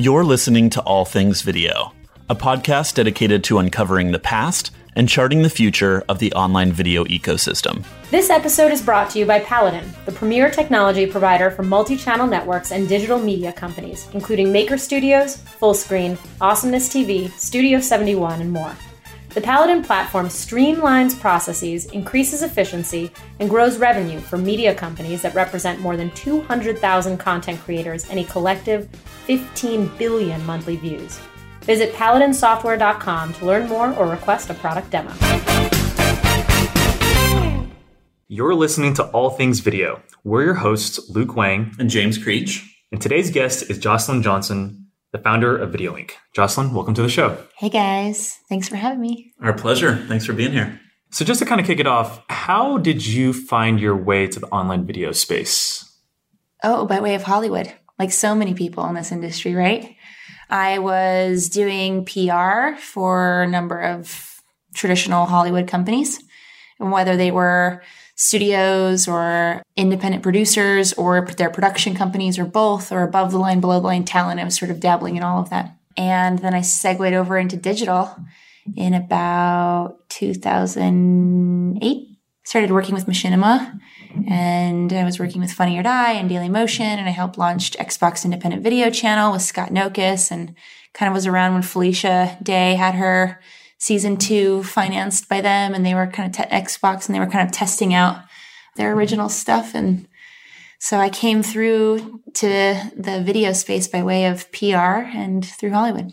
You're listening to All Things Video, a podcast dedicated to uncovering the past and charting the future of the online video ecosystem. This episode is brought to you by Paladin, the premier technology provider for multi channel networks and digital media companies, including Maker Studios, Fullscreen, Awesomeness TV, Studio 71, and more. The Paladin platform streamlines processes, increases efficiency, and grows revenue for media companies that represent more than 200,000 content creators and a collective 15 billion monthly views. Visit paladinsoftware.com to learn more or request a product demo. You're listening to All Things Video. We're your hosts, Luke Wang, And James Creech. and today's guest is Jocelyn Johnson, the founder of Video Ink. Jocelyn, welcome to the show. Hey guys, thanks for having me. Our pleasure. Thanks for being here. So, just to kind of kick it off, how did you find your way to the online video space? Oh, by way of Hollywood, like so many people in this industry, right? I was doing PR for a number of traditional Hollywood companies, and whether they were studios or independent producers or their production companies or both or above the line, below the line talent. I was sort of dabbling in all of that. And then I segued over into digital in about 2008. Started working with Machinima and I was working with Funny or Die and Daily Motion and I helped launch Xbox Independent Video Channel with Scott Nokus and kind of was around when Felicia Day had her season two financed by them and they were kind of te- Xbox and they were kind of testing out their original stuff and so I came through to the video space by way of PR and through Hollywood.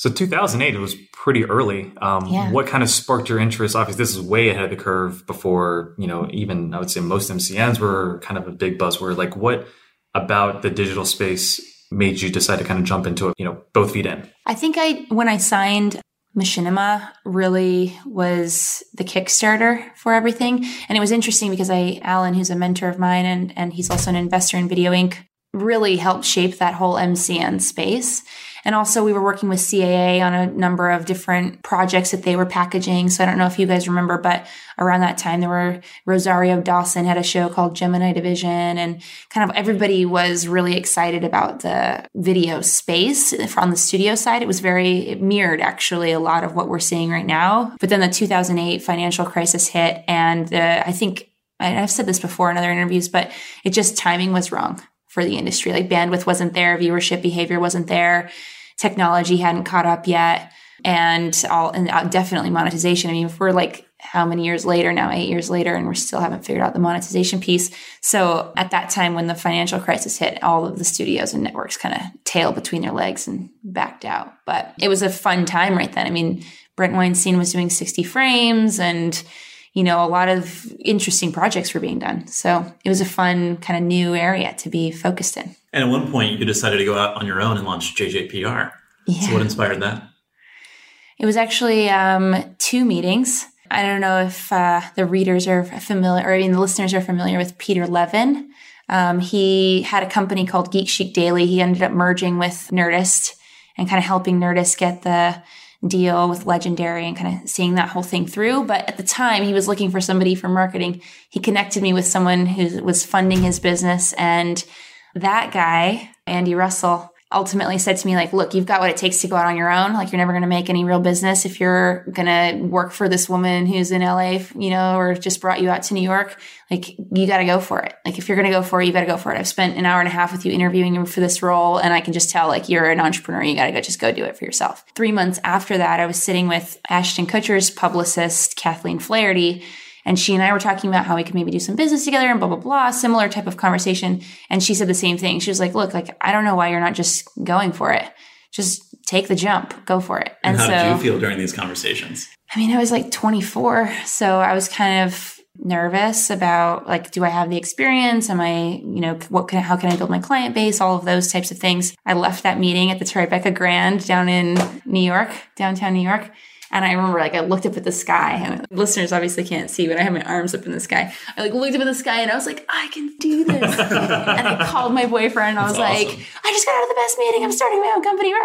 So, 2008, it was pretty early. Um, Yeah. What kind of sparked your interest? Obviously, this is way ahead of the curve before, you know, even I would say most MCNs were kind of a big buzzword. Like, what about the digital space made you decide to kind of jump into it, you know, both feet in? I think I when I signed Machinima really was the Kickstarter for everything. And it was interesting because I Alan, who's a mentor of mine and and he's also an investor in Video Ink, really helped shape that whole MCN space. And also we were working with CAA on a number of different projects that they were packaging. So I don't know if you guys remember, but around that time there were Rosario Dawson had a show called Gemini Division and kind of everybody was really excited about the video space on the studio side. It was very, it mirrored actually a lot of what we're seeing right now. But then the 2008 financial crisis hit and uh, I think I've said this before in other interviews, but it just timing was wrong for the industry. Like bandwidth wasn't there, viewership behavior wasn't there, technology hadn't caught up yet, and all and uh, definitely monetization. I mean, if we're like how many years later now, eight years later, and we still haven't figured out the monetization piece. So at that time, when the financial crisis hit, all of the studios and networks kind of tailed between their legs and backed out. But it was a fun time right then. I mean, Brent Weinstein was doing 60 frames and you know, a lot of interesting projects were being done. So it was a fun kind of new area to be focused in. And at one point, you decided to go out on your own and launch JJPR. Yeah. So, what inspired that? It was actually um, two meetings. I don't know if uh, the readers are familiar, or I mean, the listeners are familiar with Peter Levin. Um, he had a company called Geek Chic Daily. He ended up merging with Nerdist and kind of helping Nerdist get the deal with Legendary and kind of seeing that whole thing through. But at the time, he was looking for somebody for marketing. He connected me with someone who was funding his business, and that guy, Andy Russell, ultimately said to me like look you've got what it takes to go out on your own. Like you're never going to make any real business if you're going to work for this woman who's in la you know or just brought you out to new york. Like you got to go for it. Like if you're going to go for it you got to go for it. I've spent an hour and a half with you interviewing you for this role and i can just tell like you're an entrepreneur. You got to go just go do it for yourself. Three months after that i was sitting with ashton kutcher's publicist kathleen flaherty and she and I were talking about how we could maybe do some business together and blah, blah, blah, similar type of conversation. And she said the same thing. She was like, look, like, I don't know why you're not just going for it. Just take the jump, go for it. And, And, how so, did you feel during these conversations? I mean, I was like 24. So I was kind of nervous about like, do I have the experience? Am I, you know, what can, how can I build my client base? All of those types of things. I left that meeting at the Tribeca Grand down in New York, downtown New York. And I remember like I looked up at the sky and listeners obviously can't see, but I had my arms up in the sky. I like looked up at the sky and I was like, I can do this. and I called my boyfriend and I was That's like, awesome. I just got out of the best meeting. I'm starting my own company.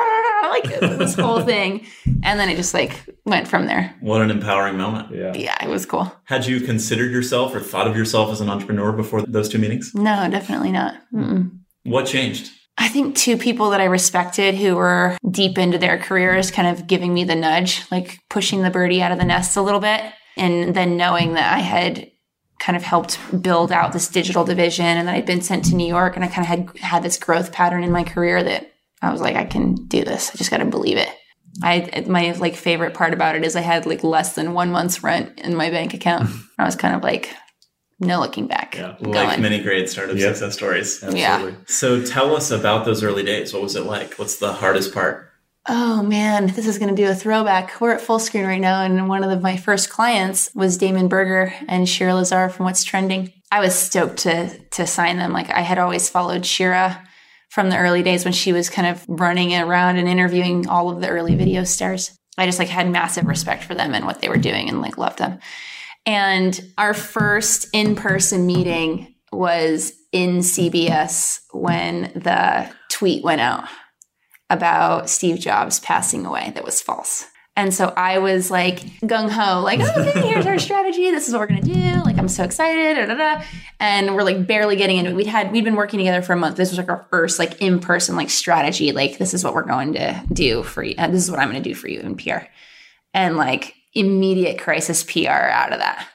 Like this whole thing. And then it just like went from there. What an empowering moment. Yeah. Yeah, it was cool. Had you considered yourself or thought of yourself as an entrepreneur before those two meetings? No, definitely not. Mm-mm. What changed? I think two people that I respected who were deep into their careers kind of giving me the nudge, like pushing the birdie out of the nest a little bit. And then knowing that I had kind of helped build out this digital division and that I'd been sent to New York and I kind of had had this growth pattern in my career that I was like, I can do this. I just got to believe it. I my like favorite part about it is I had like less than one month's rent in my bank account. I was kind of like, no looking back. Yeah, going. like many great startup Yep. success stories. Yeah. So tell us about those early days. What was it like? What's the hardest part? Oh man, this is going to do a throwback. We're at Fullscreen right now, and one of the, my first clients was Damon Berger and Shira Lazar from What's Trending. I was stoked to to sign them. Like I had always followed Shira from the early days when she was kind of running around and interviewing all of the early video stars. I just like had massive respect for them and what they were doing, and like loved them. And our first in person meeting was in CBS when the tweet went out about Steve Jobs passing away that was false. And so I was like gung ho, like, okay, here's our strategy. This is what we're gonna do. Like, I'm so excited. Da, da, da. And we're like barely getting into it. We'd had we'd been working together for a month. This was like our first like in person like strategy. Like, this is what we're going to do for you. Uh, this is what I'm gonna do for you in PR. And like immediate crisis PR out of that.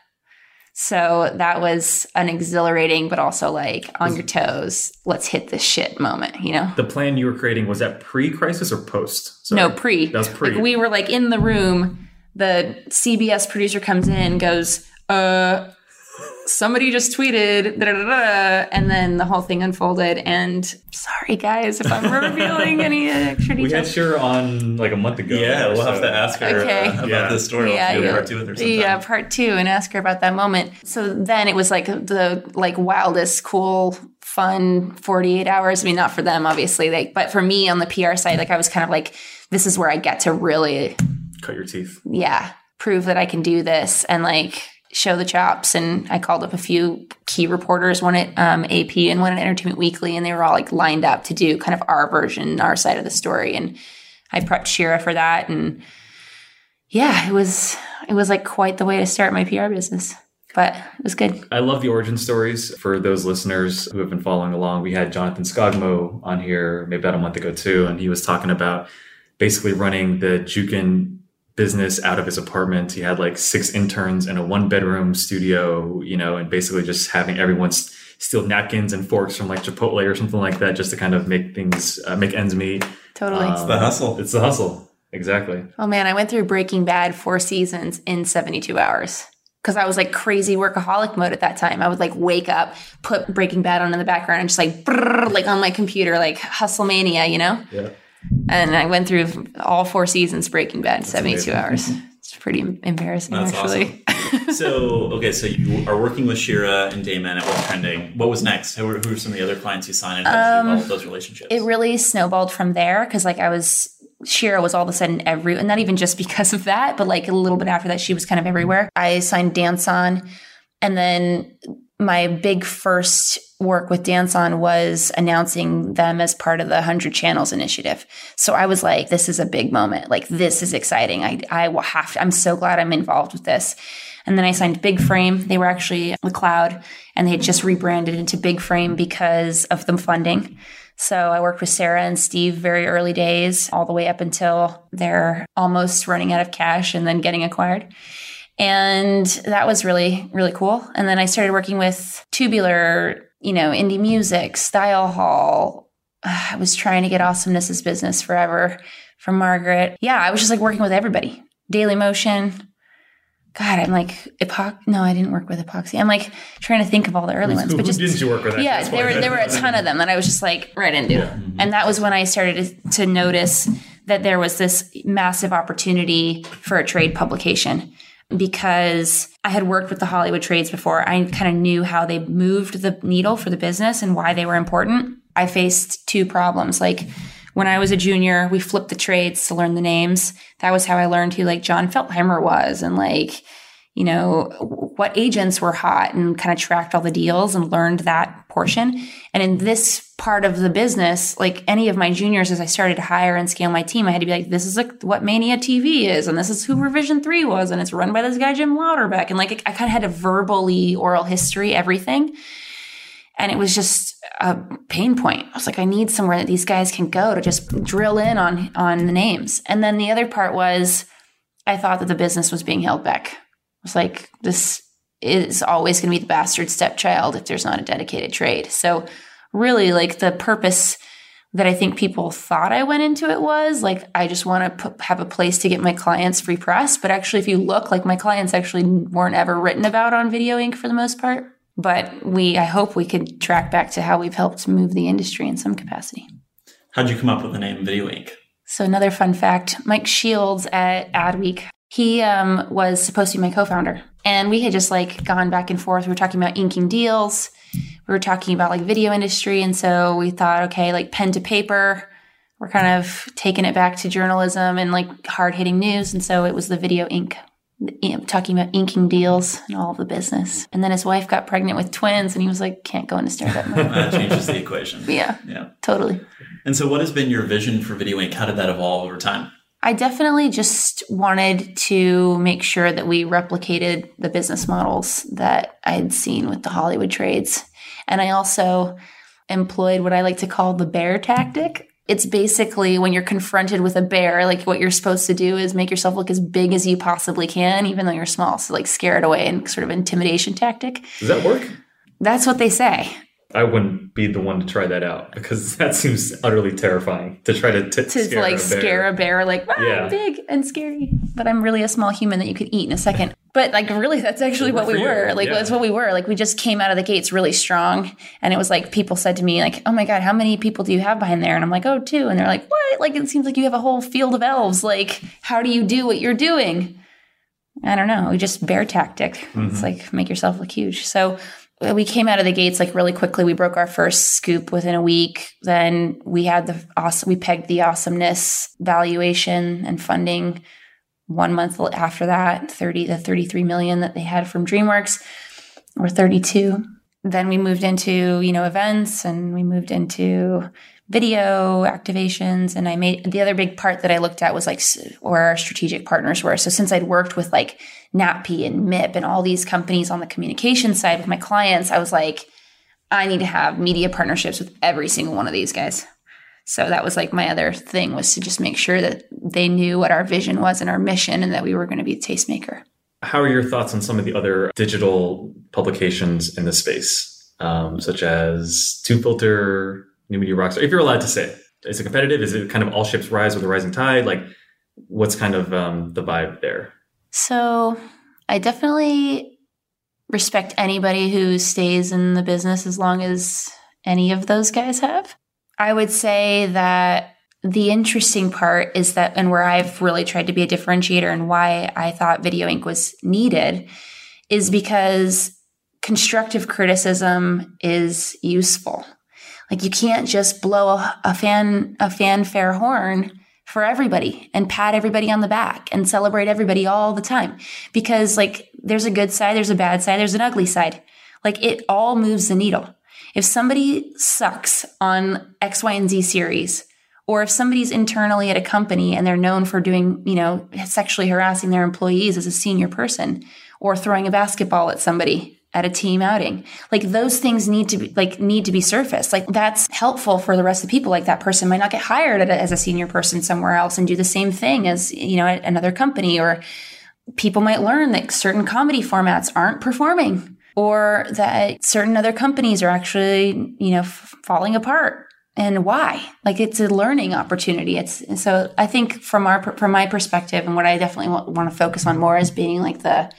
So that was an exhilarating, but also like on your toes, let's hit this shit moment, you know? The plan you were creating was that pre-crisis or post? Sorry. No, pre. That was pre. Like we were like in the room. The CBS producer comes in, goes, uh, somebody just tweeted, da, da, da, da, and then the whole thing unfolded. And sorry, guys, if I'm revealing any extra we had details. Shira on like a month ago. Yeah, we'll have to ask her Okay. uh, about Yeah. this story. Yeah, we'll have to do yeah. part two with her sometime. Yeah, part two, and ask her about that moment. So then it was like the like wildest, cool, fun 48 hours. I mean, not for them, obviously, like, but for me on the PR side, like I was kind of like, this is where I get to really Cut your teeth. yeah, prove that I can do this and like show the chops. And I called up a few key reporters, one at um, AP and one at Entertainment Weekly, and they were all like lined up to do kind of our version, our side of the story. And I prepped Shira for that. And yeah, it was it was like quite the way to start my PR business, but it was good. I love the origin stories for those listeners who have been following along. We had Jonathan Skogmo on here maybe about a month ago too, and he was talking about basically running the Jukin business out of his apartment. He had like six interns in a one bedroom studio, you know, and basically just having everyone steal napkins and forks from like Chipotle or something like that, just to kind of make things uh, make ends meet. Totally. Um, the hustle. It's the hustle. Exactly. Oh man, I went through Breaking Bad four seasons in 72 hours. Cause I was like crazy workaholic mode at that time. I would like wake up, put Breaking Bad on in the background and just like, brrr, like on my computer, like hustle mania, you know? Yeah. And I went through all four seasons Breaking Bad in 72 amazing. hours. It's pretty embarrassing, That's actually. so okay, so you are working with Shira and Damon at What's Trending. What was next? Who were, who were some of the other clients you signed and you um, those relationships? it really snowballed from there because like I was Shira was all of a sudden every and not even just because of that, but like a little bit after that she was kind of everywhere. I signed DanceOn and then my big first work with DanceOn was announcing them as part of the 100 Channels initiative. So I was like, this is a big moment. Like, this is exciting. I, I will have to, I'm so glad I'm involved with this. And then I signed Big Frame. They were actually the cloud and they had just rebranded into Big Frame because of the funding. So I worked with Sarah and Steve very early days, all the way up until they're almost running out of cash and then getting acquired. And that was really, really cool. And then I started working with Tubular, you know, indie music, StyleHaul. Ah, I was trying to get Awesomeness's business forever from Margaret. Yeah, I was just like working with everybody. Daily Motion. God, I'm like epoch. No, I didn't work with Epoxy. I'm like trying to think of all the early ones, Who, but just didn't you work with? yeah, That's there were there were a ton of them that I was just like right into, and that was when I started to notice that there was this massive opportunity for a trade publication because I had worked with the Hollywood trades before. I kind of knew how they moved the needle for the business and why they were important. I faced two problems, like. When I was a junior, we flipped the trades to learn the names. That was how I learned who like Jon Feltheimer was and like you know, what agents were hot and kind of tracked all the deals and learned that portion. And in this part of the business, like any of my juniors, as I started to hire and scale my team, I had to be like, this is like what Mania TV is, and this is who Revision 3 was, and it's run by this guy, Jim Louderback. And like, I kind of had to verbally oral history everything. And it was just a pain point. I was like, I need somewhere that these guys can go to just drill in on on the names. And then the other part was I thought that the business was being held back. I was like, this is always going to be the bastard stepchild if there's not a dedicated trade. So really like the purpose that I think people thought I went into it was like I just want to have a place to get my clients free press, but actually if you look like my clients actually weren't ever written about on Video Ink for the most part. But we I hope we could track back to how we've helped move the industry in some capacity. How'd you come up with the name Video Ink? So another fun fact, Mike Shields at Adweek, he um, was supposed to be my co-founder. And we had just like gone back and forth. We were talking about inking deals we were talking about like video industry. And so we thought, okay, like pen to paper, we're kind of taking it back to journalism and like hard hitting news. And so it was the video ink, talking about inking deals and all of the business. And then his wife got pregnant with twins and he was like, can't go into startup mode. that changes the equation. Yeah. Yeah. Totally. And so what has been your vision for Video Ink? How did that evolve over time? I definitely just wanted to make sure that we replicated the business models that I had seen with the Hollywood trades. And I also employed what I like to call the bear tactic. It's basically when you're confronted with a bear, like what you're supposed to do is make yourself look as big as you possibly can, even though you're small. So, like, scare it away and sort of intimidation tactic. Does that work? That's what they say. I wouldn't be the one to try that out because that seems utterly terrifying to try to t- to scare like a bear. scare a bear, like wow, Yeah. I'm big and scary, but I'm really a small human that you could eat in a second. But like really, that's actually what we you. were. Like Yeah. that's what we were. Like we just came out of the gates really strong, and it was like people said to me like, "Oh my god, how many people do you have behind there?" And I'm like, "Oh, two. And they're like, "What? Like it seems like you have a whole field of elves. Like how do you do what you're doing?" I don't know. We just bear tactic. It's mm-hmm. like make yourself look huge. So Uh, we came out of the gates like really quickly. We broke our first scoop within a week. Then we had the awesome. We pegged the awesomeness valuation and funding. One month after that, thirty the thirty three million that they had from DreamWorks, or thirty two. Then we moved into you know events, and we moved into video activations and i made the other big part that i looked at was like where our strategic partners were. So since i'd worked with like NATPE and mip and all these companies on the communication side with my clients i was like i need to have media partnerships with every single one of these guys. So that was like my other thing was to just make sure that they knew what our vision was and our mission and that we were going to be a tastemaker. How are your thoughts on some of the other digital publications in the space, um, such as Tubefilter, New Media Rockstar? If you're allowed to say, is it competitive? Is it kind of all ships rise with a rising tide? Like, what's kind of um, the vibe there? So I definitely respect anybody who stays in the business as long as any of those guys have. I would say that the interesting part is that, and where I've really tried to be a differentiator and why I thought Video Ink was needed is because constructive criticism is useful. Like you can't just blow a, a fan a fanfare horn for everybody and pat everybody on the back and celebrate everybody all the time because like there's a good side, there's a bad side, there's an ugly side. Like it all moves the needle. If somebody sucks on X, Y, and Z series, or if somebody's internally at a company and they're known for doing, you know, sexually harassing their employees as a senior person, or throwing a basketball at somebody at a team outing, like those things need to be like need to be surfaced. Like that's helpful for the rest of the people. Like that person might not get hired a, as a senior person somewhere else and do the same thing as you know at another company, or people might learn that certain comedy formats aren't performing or that certain other companies are actually, you know, f- falling apart. And why? Like it's a learning opportunity. It's so i think from our from my perspective and what i definitely want, want to focus on more is being like the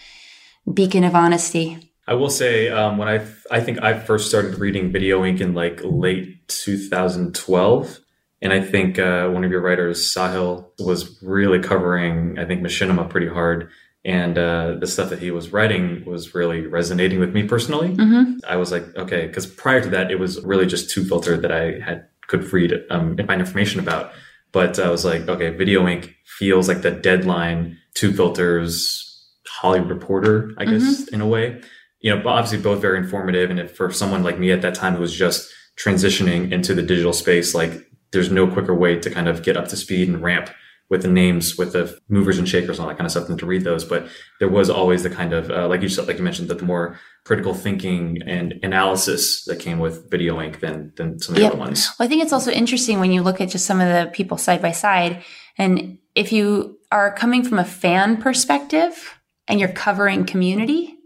beacon of honesty I will say um, when I I think I first started reading Video Ink in like late 2012, and I think uh, one of your writers, Sahil, was really covering I think machinima pretty hard, and uh, the stuff that he was writing was really resonating with me personally. mm-hmm. I was like, okay, because prior to that, it was really just Tubefilter that I had could read um, and find information about. But I was like, okay, Video Ink feels like the deadline. Tubefilter's, Hollywood Reporter, I guess, in a way. You know, obviously both very informative. And if for someone like me at that time who was just transitioning into the digital space, like there's no quicker way to kind of get up to speed and ramp with the names, with the movers and shakers, and all that kind of stuff, than to read those. But there was always the kind of, uh, like you said, like you mentioned, that the more critical thinking and analysis that came with Video Ink than than some of the Yep. other ones. Well, I think it's also interesting when you look at just some of the people side by side. And if you are coming from a fan perspective and you're covering community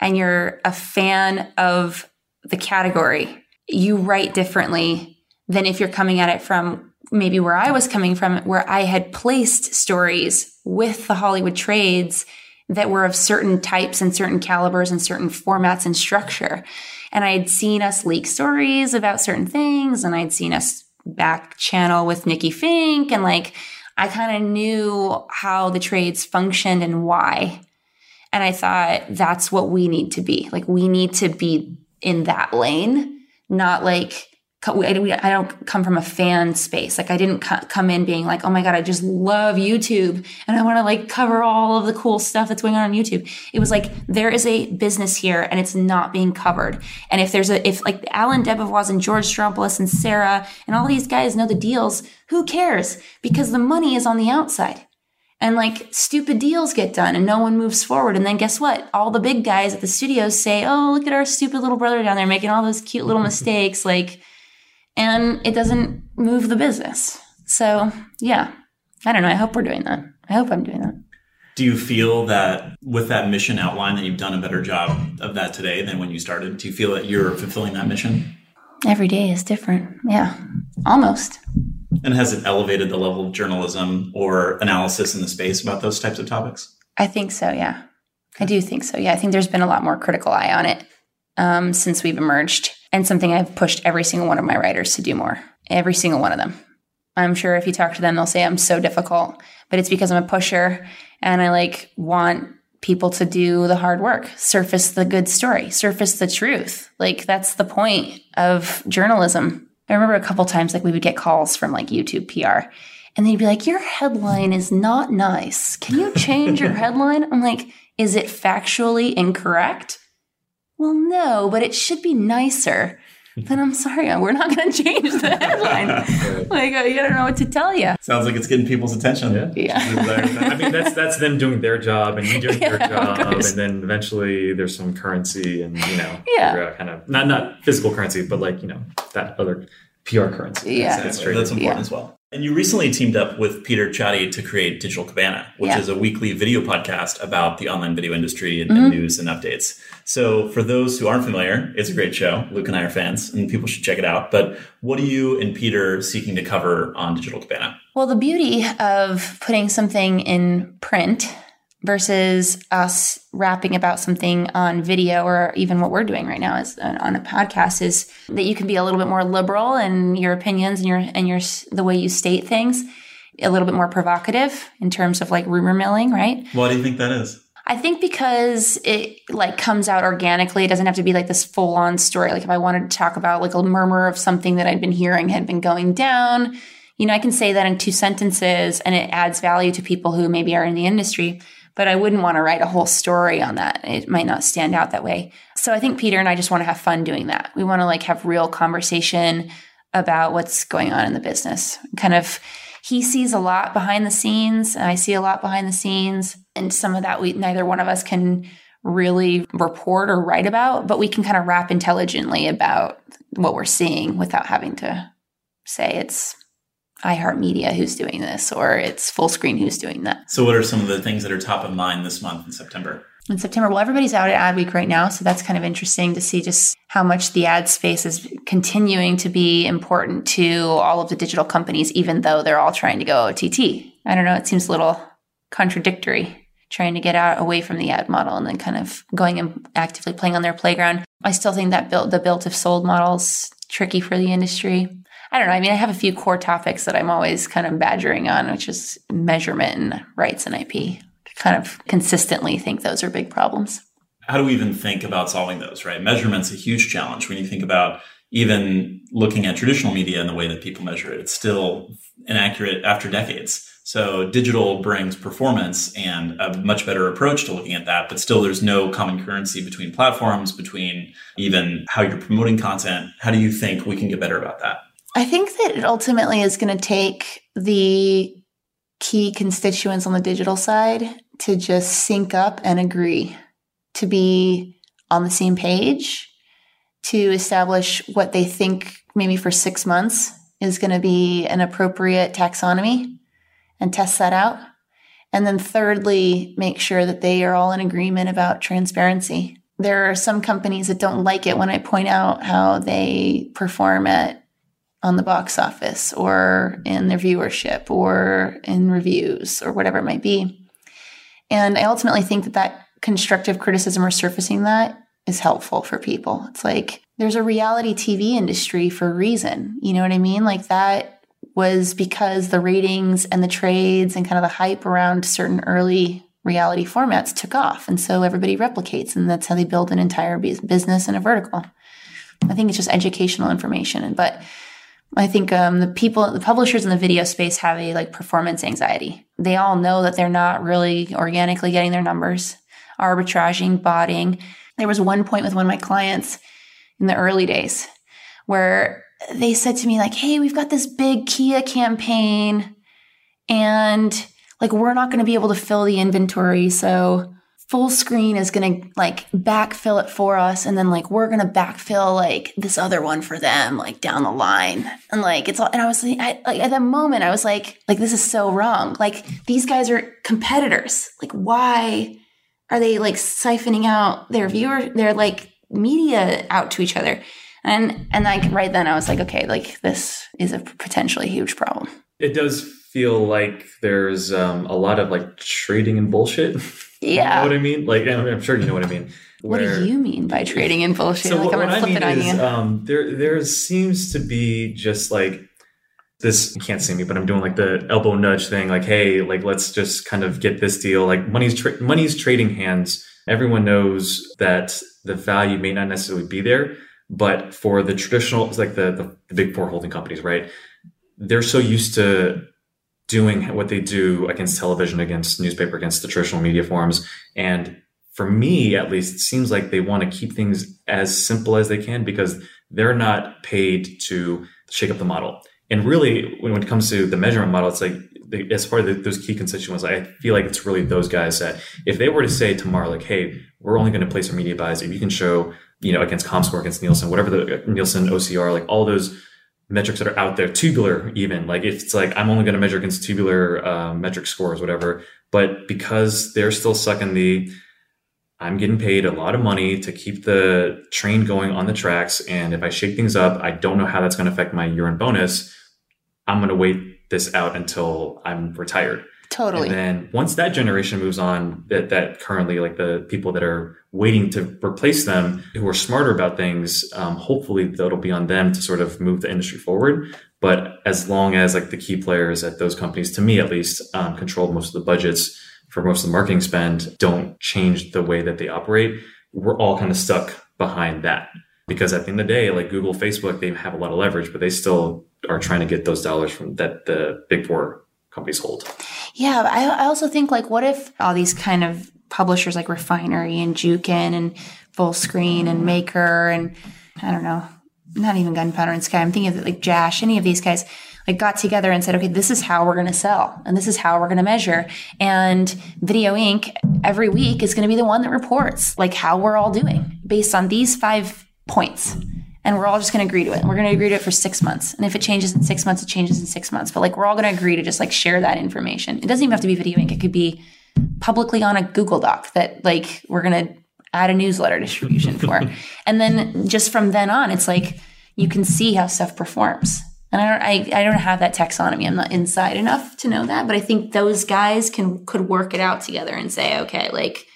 and you're a fan of the category, you write differently than if you're coming at it from maybe where I was coming from, where I had placed stories with the Hollywood trades that were of certain types and certain calibers and certain formats and structure. And I had seen us leak stories about certain things and I'd seen us back channel with Nikki Finke and like I kind of knew how the trades functioned and why. And I thought that's what we need to be. Like we need to be in that lane, not like I don't come from a fan space. Like I didn't come in being like, oh my god, I just love YouTube and I want to like cover all of the cool stuff that's going on on YouTube. It was like there is a business here and it's not being covered. And if there's a if like Allen DeBevoise and George Strompolos and Sarah and all these guys know the deals, who cares? Because the money is on the outside. And like stupid deals get done and no one moves forward. And then guess what? All the big guys at the studios say, Oh, look at our stupid little brother down there making all those cute little mistakes. Like, and it doesn't move the business. So yeah, I don't know. I hope we're doing that. I hope I'm doing that. Do you feel that with that mission outline that you've done a better job of that today than when you started? Do you feel that you're fulfilling that mission? Every day is different. Yeah, almost. And has it elevated the level of journalism or analysis in the space about those types of topics? I think so. Yeah, I do think so. Yeah, I think there's been a lot more critical eye on it um, since we've emerged, and something I've pushed every single one of my writers to do more. Every single one of them. I'm sure if you talk to them, they'll say I'm so difficult, but it's because I'm a pusher and I like want people to do the hard work, surface the good story, surface the truth. Like that's the point of journalism. I remember a couple times like we would get calls from like YouTube PR and they'd be like, Your headline is not nice. Can you change your headline? I'm like, Is it factually incorrect? Well, no, but it should be nicer. Then I'm sorry, uh, we're not going to change the headline. like, uh, I don't know what to tell you. Sounds like it's getting people's attention. Yeah. Yeah. I mean, that's that's them doing their job and you doing your job, and then eventually there's some currency and you know, Yeah. figure out kind of not not physical currency, but like you know that other PR currency. Yeah. That's Exactly. true. That's important Yeah. as well. And you recently teamed up with Peter Csathy to create Digital Cabana, which Yeah. is a weekly video podcast about the online video industry and, Mm-hmm. and news and updates. So, for those who aren't familiar, it's a great show. Luke and I are fans, and people should check it out. But what are you and Peter seeking to cover on Digital Cabana? Well, the beauty of putting something in print versus us rapping about something on video or even what we're doing right now is on a podcast is that you can be a little bit more liberal in your opinions and your and your the way you state things a little bit more provocative in terms of like rumor milling right Why do you think that is? I think because it like comes out organically, it doesn't have to be like this full on story. Like if I wanted to talk about like a murmur of something that I'd been hearing had been going down, you know, I can say that in two sentences and it adds value to people who maybe are in the industry. But I wouldn't want to write a whole story on that. It might not stand out that way. So I think Peter and I just want to have fun doing that. We want to like have real conversation about what's going on in the business. Kind of he sees a lot behind the scenes and I see a lot behind the scenes and some of that we neither one of us can really report or write about but we can kind of rap intelligently about what we're seeing without having to say it's iHeartMedia who's doing this or it's Fullscreen who's doing that. So, what are some of the things that are top of mind this month in September? In September, well, everybody's out at Ad Week right now, so that's kind of interesting to see just how much the ad space is continuing to be important to all of the digital companies, even though they're all trying to go OTT. I don't know, it seems a little contradictory trying to get out away from the ad model and then kind of going and actively playing on their playground. I still think that built the built if sold model's tricky for the industry. I don't know. I mean, I have a few core topics that I'm always kind of badgering on, which is measurement and rights and IP. Kind of consistently think those are big problems. How do we even think about solving those, right? Measurement's a huge challenge when you think about even looking at traditional media and the way that people measure it. It's still inaccurate after decades. So digital brings performance and a much better approach to looking at that, but still there's no common currency between platforms, between even how you're promoting content. How do you think we can get better about that? I think that it ultimately is going to take the key constituents on the digital side to just sync up and agree, to be on the same page, to establish what they think maybe for six months is going to be an appropriate taxonomy and test that out. And then thirdly, make sure that they are all in agreement about transparency. There are some companies that don't like it when I point out how they perform at on the box office or in their viewership or in reviews or whatever it might be. And I ultimately think that that constructive criticism or surfacing that is helpful for people. It's like there's a reality TV industry for a reason. You know what I mean? Like that was because the ratings and the trades and kind of the hype around certain early reality formats took off. And so everybody replicates, and that's how they build an entire business and a vertical. I think it's just educational information. But I think um, the people, the publishers in the video space have a like performance anxiety. They all know that they're not really organically getting their numbers, arbitraging, botting. There was one point with one of my clients in the early days where they said to me like, "Hey, we've got this big Kia campaign, and like we're not going to be able to fill the inventory, so." Fullscreen is going to like backfill it for us and then like we're going to backfill like this other one for them like down the line. And like it's all and i was like, I, like at that moment i was like like this is so wrong. Like these guys are competitors. Like why are they like siphoning out their viewer their like media out to each other? And and like right then i was like okay like this is a potentially huge problem. It does feel like there's um, a lot of like trading and bullshit Yeah. You know what I mean? Like, I'm sure you know what I mean. Where, what do you mean by trading in bullshit? So like, what, what I mean is, um, there there seems to be just like this. You can't see me, but I'm doing like the elbow nudge thing. Like, hey, like let's just kind of get this deal. Like, money's tra- money's trading hands. Everyone knows that the value may not necessarily be there, but for the traditional, it's like the, the the big four holding companies, right? They're so used to doing what they do against television, against newspaper, against the traditional media forms. And for me, at least, it seems like they want to keep things as simple as they can because they're not paid to shake up the model. And really, when it comes to the measurement model, it's like as far as those key constituents, I feel like it's really those guys that if they were to say tomorrow, like, hey, we're only going to place our media buys if you can show, you know, against ComScore, against Nielsen, whatever the uh, Nielsen OCR, like all those metrics that are out there, tubular even. Like if it's like I'm only going to measure against tubular uh, metric scores, whatever. But because they're still sucking the, I'm getting paid a lot of money to keep the train going on the tracks, and if I shake things up, I don't know how that's going to affect my year-end bonus. I'm going to wait this out until I'm retired. Totally. And then once that generation moves on, that that currently like the people that are waiting to replace them, who are smarter about things, um, hopefully that'll be on them to sort of move the industry forward. But as long as like the key players at those companies, to me at least, um, control most of the budgets for most of the marketing spend, don't change the way that they operate, we're all kind of stuck behind that. Because at the end of the day, like Google, Facebook, they have a lot of leverage, but they still are trying to get those dollars from that the big four companies hold. Yeah, I, I also think like, what if all these kind of publishers like Refinery and Jukin and Fullscreen and Maker and I don't know, not even Gunpowder and Sky. I'm thinking of like Jash, any of these guys like got together and said, okay, this is how we're going to sell and this is how we're going to measure. And Video Ink every week is going to be the one that reports like how we're all doing based on these five points and we're all just going to agree to it. And we're going to agree to it for six months. And if it changes in six months, it changes in six months. But like we're all going to agree to just like share that information. It doesn't even have to be Video Ink. It could be publicly on a Google Doc that like we're going to add a newsletter distribution for. and then just from then on, it's like you can see how stuff performs. And I don't, I, I don't have that taxonomy. I'm not inside enough to know that, but I think those guys can could work it out together and say, okay, like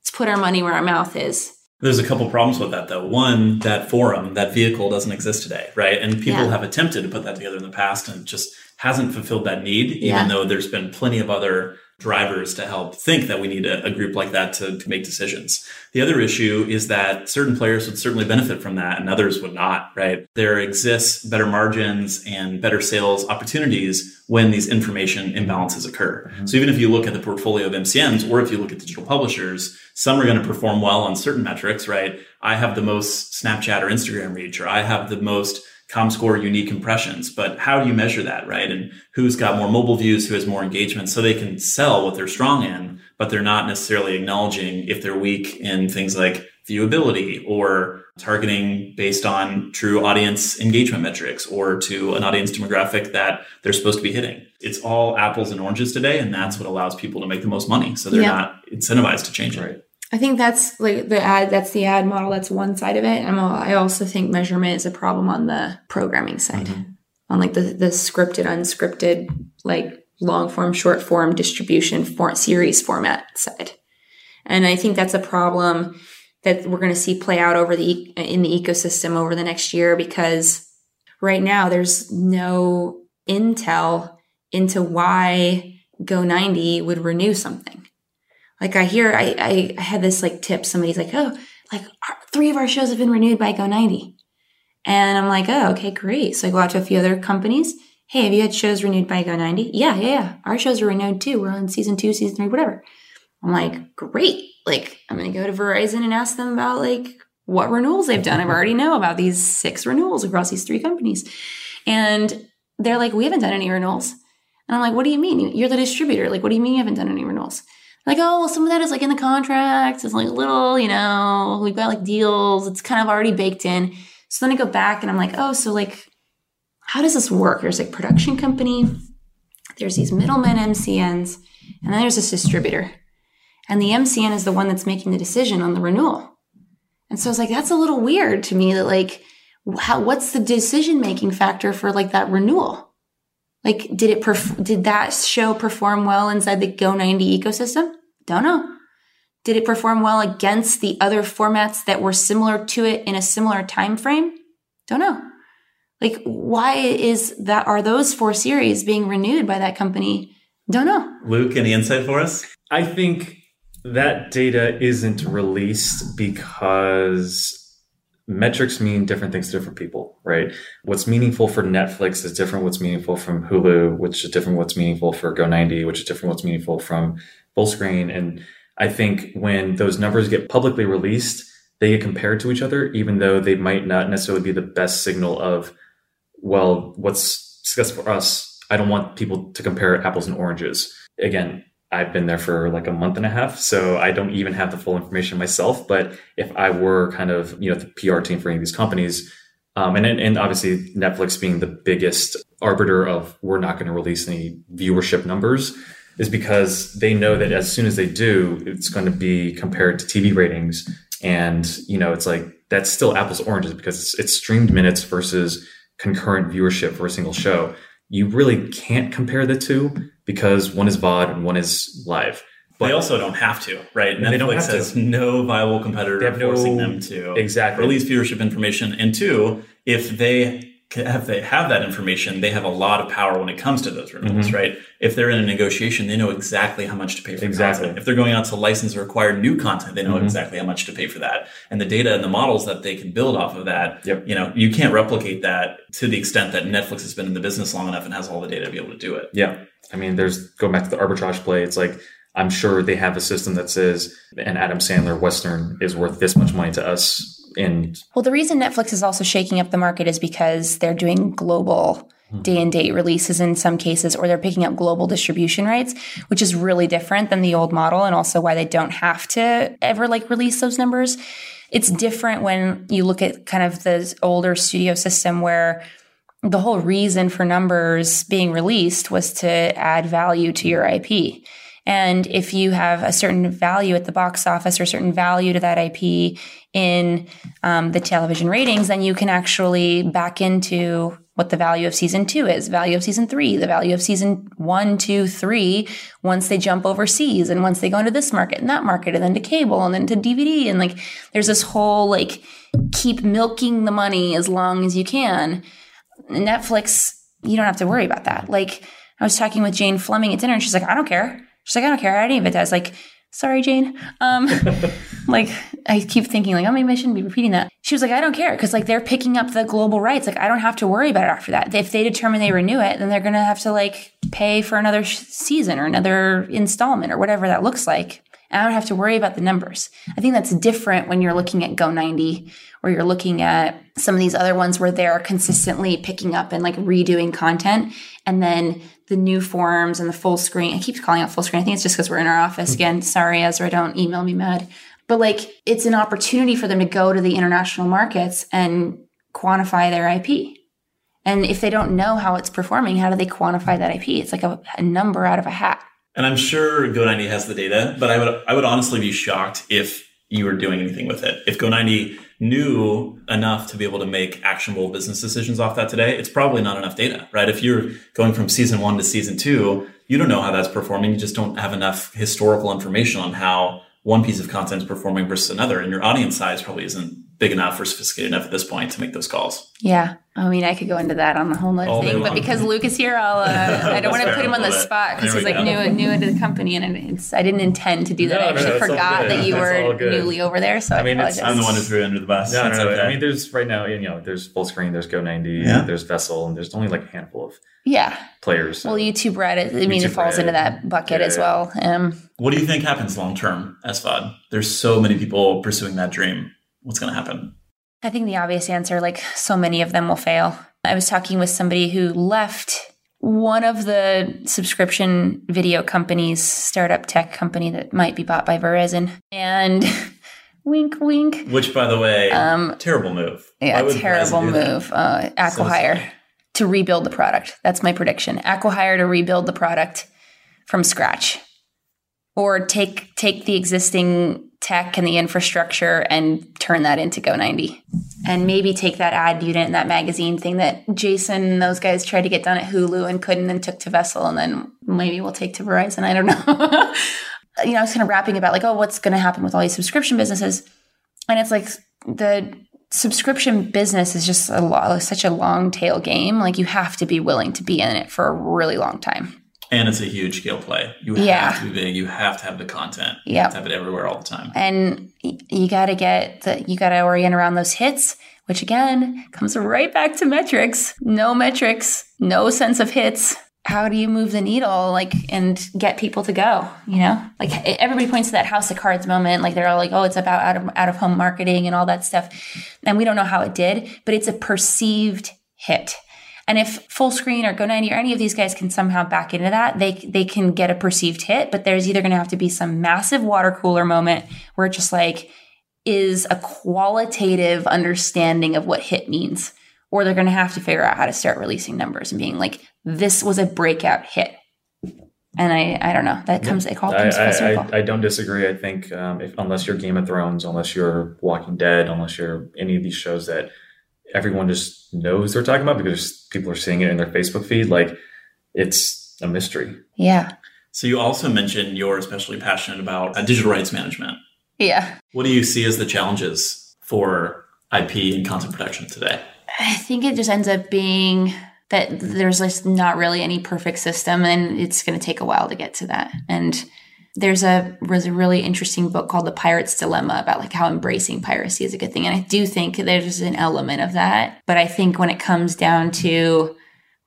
let's put our money where our mouth is there's a couple problems with that though. One, that forum, that vehicle doesn't exist today, right? And people yeah. have attempted to put that together in the past and just hasn't fulfilled that need, even yeah. though there's been plenty of other drivers to help think that we need a, a group like that to, to, make decisions. The other issue is that certain players would certainly benefit from that and others would not, right? There exists better margins and better sales opportunities when these information imbalances occur. Mm-hmm. So even if you look at the portfolio of MCNs or if you look at digital publishers, some are going to perform well on certain metrics, right? I have the most Snapchat or Instagram reach, or I have the most ComScore unique impressions, but how do you measure that, right? And who's got more mobile views, who has more engagement, so they can sell what they're strong in, but they're not necessarily acknowledging if they're weak in things like viewability or targeting based on true audience engagement metrics or to an audience demographic that they're supposed to be hitting. It's all apples and oranges today, and that's what allows people to make the most money. So they're Yeah. not incentivized to change it. I think that's like the ad. That's the ad model. That's one side of it. I'm. al- I also think measurement is a problem on the programming side, mm-hmm. on like the the scripted, unscripted, like long form, short form distribution for series format side. And I think that's a problem that we're going to see play out over the in the ecosystem over the next year because right now there's no intel into why Go90 would renew something. Like I hear, I, I, had this like tip. Somebody's like, oh, like three of our shows have been renewed by Go90. And I'm like, oh, okay, great. So I go out to a few other companies. Hey, have you had shows renewed by Go90? Yeah, yeah, yeah. Our shows are renewed too. We're on season two, season three, whatever. I'm like, great. Like, I'm going to go to Verizon and ask them about like what renewals they've done. I already know about these six renewals across these three companies. And they're like, we haven't done any renewals. And I'm like, what do you mean? You're the distributor. Like, what do you mean you haven't done any renewals? Like, oh, well, some of that is like in the contracts. It's like little, you know, we've got like deals. It's kind of already baked in. So then I go back and I'm like, oh, so like, how does this work? There's like production company, there's these middlemen MCNs, and then there's this distributor. And the MCN is the one that's making the decision on the renewal. And so I was like, that's a little weird to me that like, how, what's the decision making factor for like that renewal? Like, did it, perf- did that show perform well inside the Go90 ecosystem? Don't know. Did it perform well against the other formats that were similar to it in a similar time frame? Don't know. Like, why is that? Are those four series being renewed by that company? Don't know. Luke, any insight for us? I think that data isn't released because metrics mean different things to different people, right? What's meaningful for Netflix is different what's meaningful from Hulu, which is different what's meaningful for Go90, which is different what's meaningful from Fullscreen. And I think when those numbers get publicly released, they get compared to each other, even though they might not necessarily be the best signal of, well, what's successful for us. I don't want people to compare apples and oranges. Again, I've been there for like a month and a half, so I don't even have the full information myself. But if I were kind of, you know, the PR team for any of these companies, um, and and obviously Netflix being the biggest arbiter of we're not going to release any viewership numbers, is because they know that as soon as they do, it's going to be compared to TV ratings, and you know, it's like that's still apples oranges because it's, it's streamed minutes versus concurrent viewership for a single show. You really can't compare the two because one is VOD and one is live. But they also don't have to, right? And they don't have to. no viable competitor They have no- forcing them to Exactly. release viewership information. And two, if they if they have that information, they have a lot of power when it comes to those renewals, Mhm. right? If they're in a negotiation, they know exactly how much to pay for Exactly. content. If they're going out to license or acquire new content, they know Mhm. exactly how much to pay for that. And the data and the models that they can build off of that, Yep. you know, you can't replicate that to the extent that Netflix has been in the business long enough and has all the data to be able to do it. Yeah. I mean, there's going back to the arbitrage play. It's like, I'm sure they have a system that says an Adam Sandler Western is worth this much money to us. And Well, the reason Netflix is also shaking up the market is because they're doing global hmm. day and date releases in some cases, or they're picking up global distribution rights, which is really different than the old model, and also why they don't have to ever like release those numbers. It's different when you look at kind of the older studio system where the whole reason for numbers being released was to add value to your IP. And if you have a certain value at the box office or a certain value to that IP in um, the television ratings, then you can actually back into what the value of season two is, value of season three, the value of season one, two, three, once they jump overseas and once they go into this market and that market and then to cable and then to DVD. And like, there's this whole like, keep milking the money as long as you can. Netflix, you don't have to worry about that. Like, I was talking with Jane Fleming at dinner and she's like, I don't care. She's like, I don't care. Any of it does. Like, sorry, Jane. Um, like, I keep thinking, like, oh, maybe I shouldn't be repeating that. She was like, I don't care because, like, they're picking up the global rights. Like, I don't have to worry about it after that. If they determine they renew it, then they're going to have to, like, pay for another sh- season or another installment or whatever that looks like. and I don't have to worry about the numbers. I think that's different when you're looking at Go90 or you're looking at some of these other ones where they're consistently picking up and like redoing content. And then the new forms and the full screen. I keep calling it full screen. I think it's just because we're in our office mm-hmm. again. Sorry, Ezra, don't email me mad. But like it's an opportunity for them to go to the international markets and quantify their IP. And if they don't know how it's performing, how do they quantify that IP? It's like a, a number out of a hat. And I'm sure Go90 has the data, but I would I would honestly be shocked if you were doing anything with it. If Go90 knew enough to be able to make actionable business decisions off that today, it's probably not enough data, right? If you're going from season one to season two, you don't know how that's performing. You just don't have enough historical information on how one piece of content is performing versus another. And your audience size probably isn't big enough or sophisticated enough at this point to make those calls. Yeah. I mean, I could go into that on the whole other thing, but because Luke is here, I'll, uh, I don't want to put him on the spot because he's like new, new into the company, and it's I didn't intend to do that. No, I actually no, forgot that you were newly over there, so I, I mean, I'm the one who threw you under the bus. No, no, no. Okay. I mean, there's right now, you know, there's Fullscreen, there's Go90, yeah. there's Vessel, and there's only like a handful of yeah players. Well, YouTube Reddit, I mean, YouTube it falls Reddit. into that bucket yeah, as well. Um, what do you think happens long term, SVOD? There's so many people pursuing that dream. What's going to happen? I think the obvious answer, like so many of them will fail. I was talking with somebody who left one of the subscription video companies, startup tech company that might be bought by Verizon. And wink, wink. Which, by the way, um, terrible move. Yeah, terrible move. Uh, Acquihire so to rebuild the product. That's my prediction. Acquihire to rebuild the product from scratch, or take take the existing tech and the infrastructure and turn that into Go90. And maybe take that ad unit and that magazine thing that Jason and those guys tried to get done at Hulu and couldn't and took to Vessel and then maybe we'll take to Verizon. I don't know. you know, I was kind of rapping about like, oh, what's going to happen with all these subscription businesses? And it's like the subscription business is just a lot, such a long tail game. Like you have to be willing to be in it for a really long time. And it's a huge scale play. You yeah. have to be big. You have to have the content. You yeah. have to have it everywhere all the time. And you got to get the, you got to orient around those hits, which again comes right back to metrics. No metrics, no sense of hits. How do you move the needle, like, and get people to go? You know, like everybody points to that House of Cards moment, like they're all like, "Oh, it's about out of out of home marketing and all that stuff," and we don't know how it did, but it's a perceived hit and if Fullscreen or Go90 or any of these guys can somehow back into that, they they can get a perceived hit. But there's either going to have to be some massive water cooler moment where it just like is a qualitative understanding of what hit means, or they're going to have to figure out how to start releasing numbers and being like, this was a breakout hit. And I, I don't know. That comes, it all comes I, full circle. I, I, don't disagree. I think um, if unless you're Game of Thrones, unless you're Walking Dead, unless you're any of these shows that everyone just knows they're talking about because people are seeing it in their Facebook feed. Like it's a mystery. Yeah. So you also mentioned you're especially passionate about uh, digital rights management. Yeah. What do you see as the challenges for IP and content production today? I think it just ends up being that there's just not really any perfect system and it's going to take a while to get to that. And there's a was a really interesting book called The Pirate's Dilemma about like how embracing piracy is a good thing. And I do think there's an element of that. But I think when it comes down to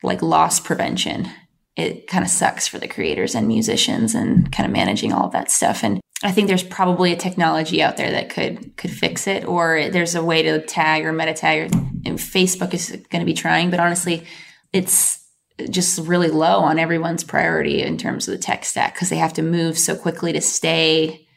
like loss prevention, it kind of sucks for the creators and musicians and kind of managing all of that stuff. And I think there's probably a technology out there that could could fix it, or there's a way to tag or meta tag. And Facebook is going to be trying, but honestly, it's just really low on everyone's priority in terms of the tech stack because they have to move so quickly to stay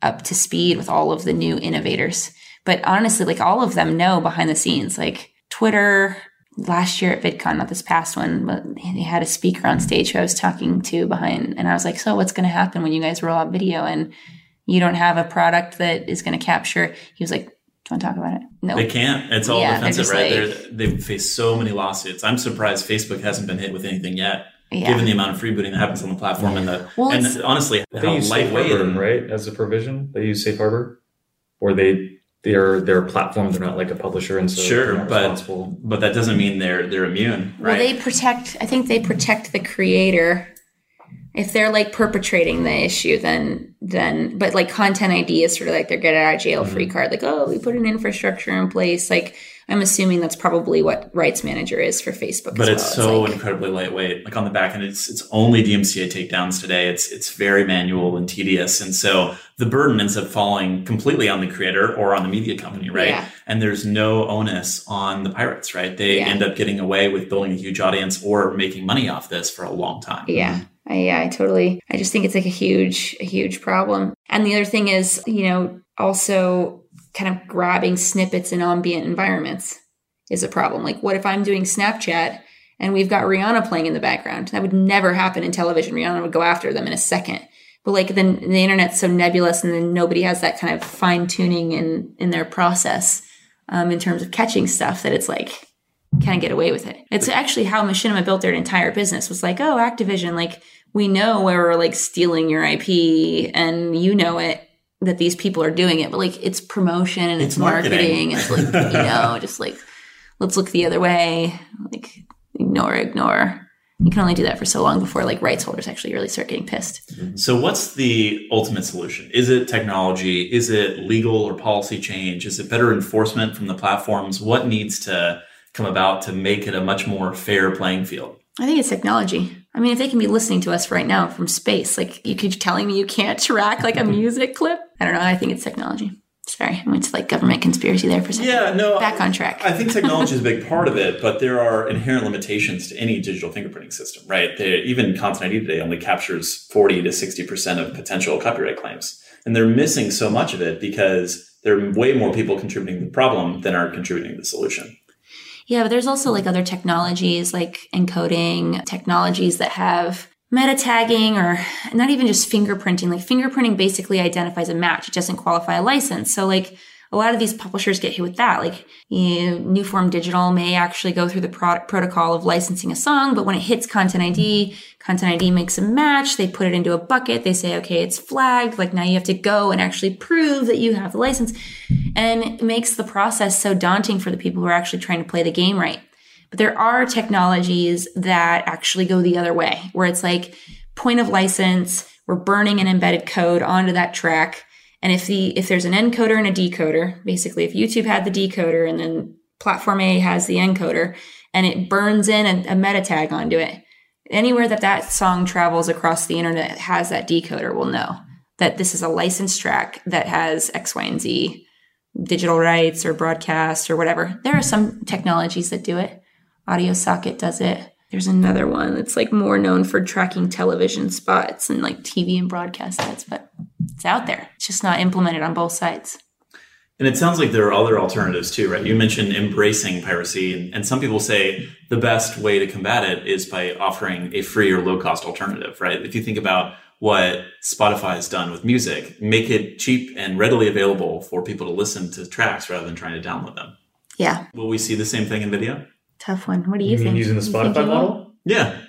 up to speed with all of the new innovators. But honestly, like all of them know behind the scenes, like Twitter last year at VidCon, not this past one, but they had a speaker on stage who I was talking to behind, and I was like, "So what's going to happen when you guys roll out video and you don't have a product that is going to capture?" He was like, do you want to talk about it? No, they can't. It's all yeah, defensive, right? Like, they've faced so many lawsuits. I'm surprised Facebook hasn't been hit with anything yet. Yeah. Given the amount of freebooting that happens on the platform and the well, and honestly, they use Safe Harbor, and, right, as a provision. They use Safe Harbor, or they they're they're a platform. They're not like a publisher, and so sure, but but that doesn't mean they're they're immune. Right? Well, they protect. I think they protect the creator If they're like perpetrating the issue, then then but like content ID is sort of like their get out of jail free Mm-hmm. card. Like, oh, we put an infrastructure in place. Like, I'm assuming that's probably what rights manager is for Facebook. but it's well. so like- incredibly lightweight. Like on the back end, it's it's only DMCA takedowns today. It's it's very manual and tedious, and so the burden ends up falling completely on the creator or on the media company, right? Yeah. And there's no onus on the pirates, right? They Yeah. end up getting away with building a huge audience or making money off this for a long time. Yeah. I, yeah, I totally. I just think it's like a huge, a huge problem. And the other thing is, you know, also kind of grabbing snippets in ambient environments is a problem. Like, what if I'm doing Snapchat and we've got Rihanna playing in the background? That would never happen in television. Rihanna would go after them in a second. But like then the internet's so nebulous, and then nobody has that kind of fine tuning in in their process um, in terms of catching stuff that it's like kind of get away with it. It's actually how Machinima built their entire business was like, oh, Activision, like we know where we're like stealing your IP and you know it that these people are doing it, but like it's promotion and it's, It's marketing. marketing. It's like, you know, just like let's look the other way, like ignore, ignore. You can only do that for so long before like rights holders actually really start getting pissed. Mm-hmm. So, what's the ultimate solution? Is it technology? Is it legal or policy change? Is it better enforcement from the platforms? What needs to come about to make it a much more fair playing field? I think it's technology. I mean, if they can be listening to us right now from space, like you could telling me you can't track like a music clip. I don't know. I think it's technology. Sorry, I went to like government conspiracy there for a second. Yeah, no. Back on track. I think technology is a big part of it, but there are inherent limitations to any digital fingerprinting system, right? They, even Content ID today only captures 40 to 60% of potential copyright claims. And they're missing so much of it because there are way more people contributing to the problem than are contributing to the solution. Yeah, but there's also like other technologies like encoding technologies that have meta tagging or not even just fingerprinting. Like fingerprinting basically identifies a match. It doesn't qualify a license. So like a lot of these publishers get hit with that. Like you know, New Form Digital may actually go through the pro- protocol of licensing a song, but when it hits Content ID, Content ID makes a match. They put it into a bucket. They say, okay, it's flagged. Like now you have to go and actually prove that you have the license. And it makes the process so daunting for the people who are actually trying to play the game right. But there are technologies that actually go the other way, where it's like point of license, we're burning an embedded code onto that track. And if the if there's an encoder and a decoder, basically if YouTube had the decoder and then platform A has the encoder and it burns in a, a meta tag onto it, anywhere that that song travels across the internet has that decoder will know that this is a licensed track that has X, Y, and Z digital rights or broadcast or whatever. There are some technologies that do it. Audio Socket does it. There's another one that's like more known for tracking television spots and like TV and broadcast ads, but it's out there. It's just not implemented on both sides. And it sounds like there are other alternatives too, right? You mentioned embracing piracy, and, and some people say the best way to combat it is by offering a free or low cost alternative, right? If you think about what Spotify has done with music, make it cheap and readily available for people to listen to tracks rather than trying to download them. Yeah, Will we see the same thing in video? tough one. What do you, You mean think? using the Spotify model? Yeah.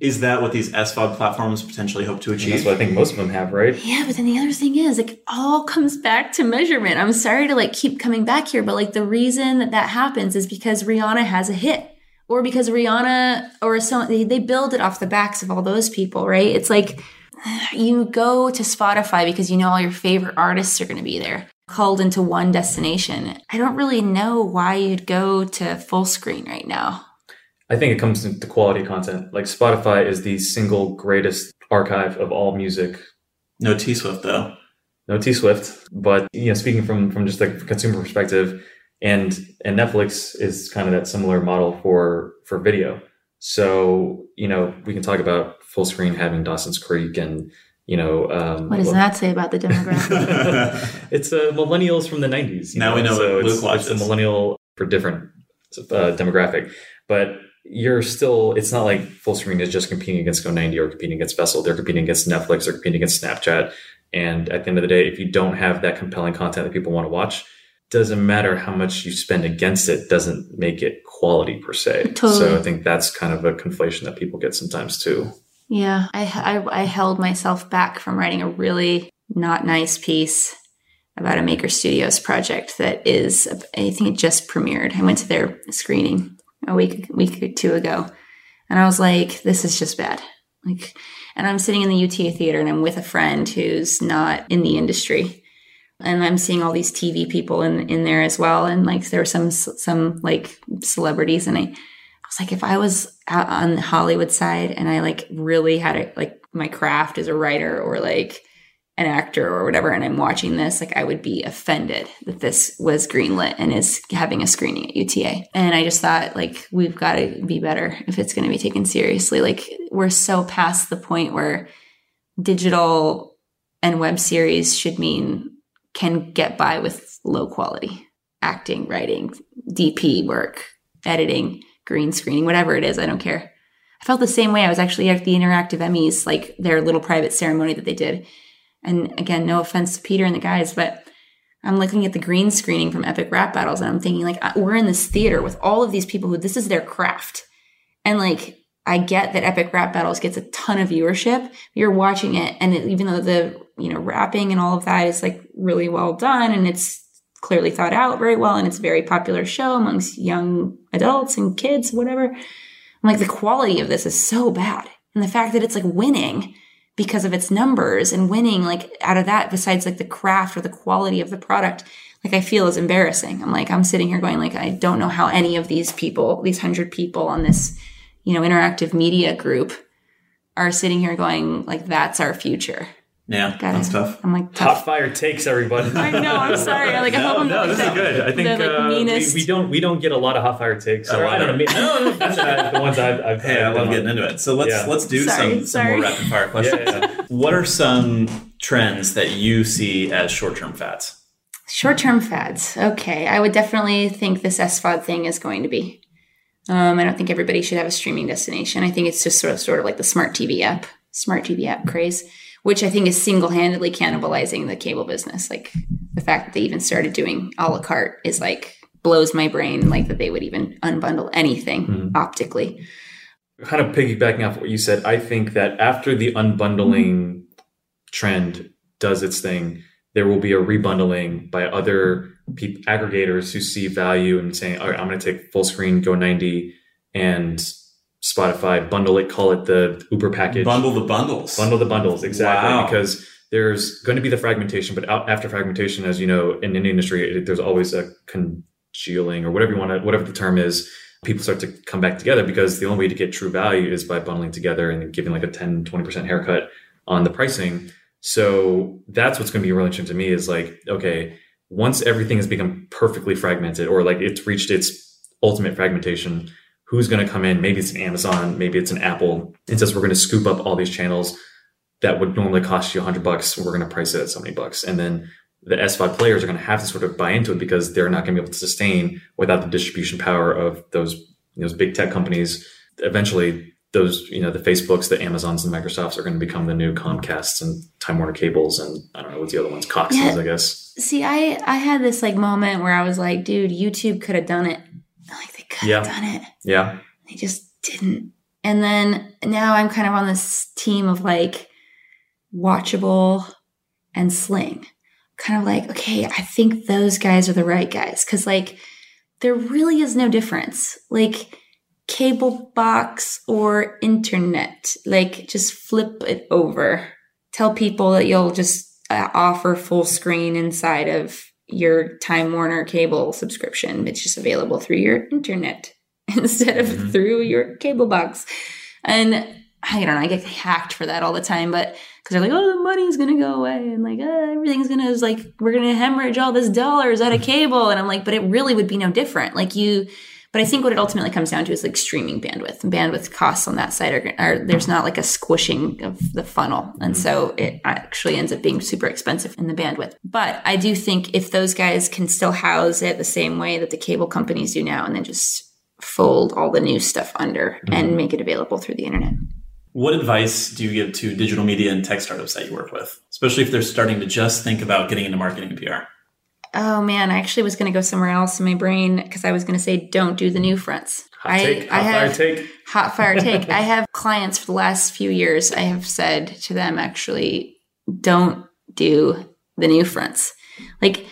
Is that what these SVOD platforms potentially hope to achieve? That's achieve? what I think most of them have, right? Yeah, but then the other thing is, like, all comes back to measurement. I'm sorry to like keep coming back here, but like the reason that that happens is because Rihanna has a hit, or because Rihanna or so they, they build it off the backs of all those people, right? It's like you go to Spotify because you know all your favorite artists are going to be there, called into one destination. I don't really know why you'd go to Fullscreen right now. I think it comes to quality content. Like Spotify is the single greatest archive of all music. No T Swift though. No T Swift, but you know, speaking from from just like consumer perspective, and and Netflix is kind of that similar model for for video. So you know, we can talk about Fullscreen having Dawson's Creek and you know um, What does well, that say about the demographic? it's uh, millennials from the 90s. you Now we know so what it's, watches. it's a millennial for different uh, demographic. But you're still, it's not like Fullscreen is just competing against Go90 or competing against Vessel. They're competing against Netflix, they're competing against Snapchat. And at the end of the day, if you don't have that compelling content that people want to watch, doesn't matter how much you spend against it, doesn't make it quality per se. Totally. So I think that's kind of a conflation that people get sometimes too. Yeah, I, I I held myself back from writing a really not nice piece about a Maker Studios project that is I think it just premiered. I went to their screening a week week or two ago, and I was like, this is just bad. Like, And I'm sitting in the UTA theater and I'm with a friend who's not in the industry. And I'm seeing all these TV people in, in there as well. And like there were some, some like celebrities. And I, I was like, if I was out on the Hollywood side and I like really had it like my craft as a writer or like an actor or whatever and I'm watching this, like I would be offended that this was greenlit and is having a screening at UTA. And I just thought like we've got to be better if it's going to be taken seriously. Like we're so past the point where digital and web series should mean can get by with low quality acting, writing, DP work, editing, green screening, whatever it is, I don't care. I felt the same way. I was actually at the Interactive Emmys, like their little private ceremony that they did and again, no offense to Peter and the guys, but I'm looking at the green screening from Epic Rap Battles and I'm thinking, like, we're in this theater with all of these people who this is their craft. And like, I get that Epic Rap Battles gets a ton of viewership. You're watching it, and it, even though the you know rapping and all of that is like really well done, and it's clearly thought out very well, and it's a very popular show amongst young adults and kids, whatever. I'm like, the quality of this is so bad, and the fact that it's like winning because of its numbers and winning like out of that besides like the craft or the quality of the product like i feel is embarrassing. I'm like i'm sitting here going like i don't know how any of these people these hundred people on this you know interactive media group are sitting here going like that's our future yeah, Got that's it. tough. I'm like tough. hot fire takes everybody. I know. I'm sorry. Like I hope I'm no, not. this is good. I think the, like, uh, we, we, don't we don't get a lot of hot fire takes. So I don't know. No, that's not the ones I've. I've hey, I love getting into it. So let's yeah. let's do sorry, some sorry. some more rapid fire questions. yeah, yeah. what are some trends that you see as short term fads? Short term fads. Okay, I would definitely think this SVOD thing is going to be. Um, I don't think everybody should have a streaming destination. I think it's just sort of sort of like the smart TV app, smart TV app craze which I think is single handedly cannibalizing the cable business. Like the fact that they even started doing a la carte is like blows my brain, like that they would even unbundle anything mm-hmm. optically. Kind of piggybacking off what you said, I think that after the unbundling mm-hmm. trend does its thing, there will be a rebundling by other pe- aggregators who see value and saying, all right, I'm going to take Fullscreen, go 90, and Spotify, bundle it, call it the Uber package. Bundle the bundles. Bundle the bundles, exactly. Wow. Because there's going to be the fragmentation, but after fragmentation, as you know, in any industry, there's always a congealing or whatever you want to, whatever the term is. People start to come back together because the only way to get true value is by bundling together and giving like a 10, 20% haircut on the pricing. So that's what's going to be really interesting to me is like, okay, once everything has become perfectly fragmented or like it's reached its ultimate fragmentation, who's going to come in. Maybe it's an Amazon, maybe it's an Apple. It says we're going to scoop up all these channels that would normally cost you 100 bucks. We're going to price it at 70 bucks. And then the SVOD players are going to have to sort of buy into it because they're not going to be able to sustain without the distribution power of those those big tech companies. Eventually, those you know the Facebooks, the Amazons, and Microsofts are going to become the new Comcasts and Time Warner cables, and I don't know what's the other ones, Coxes, yeah. I guess. See, I I had this like moment where I was like, dude, YouTube could have done it could have yeah. done it. Yeah. They just didn't. And then now I'm kind of on this team of like watchable and sling. Kind of like, okay, I think those guys are the right guys. Cause like there really is no difference. Like cable box or internet, like just flip it over. Tell people that you'll just uh, offer Fullscreen inside of your Time Warner cable subscription. It's just available through your internet instead of mm-hmm. through your cable box. And I don't know, I get hacked for that all the time, but because they're like, oh, the money's gonna go away, and like, oh, everything's gonna is like, we're gonna hemorrhage all this dollars out of cable, and I'm like, but it really would be no different. Like you, but I think what it ultimately comes down to is like streaming bandwidth. Bandwidth costs on that side are, are there's not like a squishing of the funnel. And so mm-hmm. it actually ends up being super expensive in the bandwidth. But I do think if those guys can still house it the same way that the cable companies do now and then just fold all the new stuff under mm-hmm. and make it available through the internet. What advice do you give to digital media and tech startups that you work with, especially if they're starting to just think about getting into marketing and PR? Oh man, I actually was going to go somewhere else in my brain because I was going to say don't do the new fronts. Hot I, take, hot I have, fire take. Hot fire take. I have clients for the last few years. I have said to them actually, don't do the new fronts. Like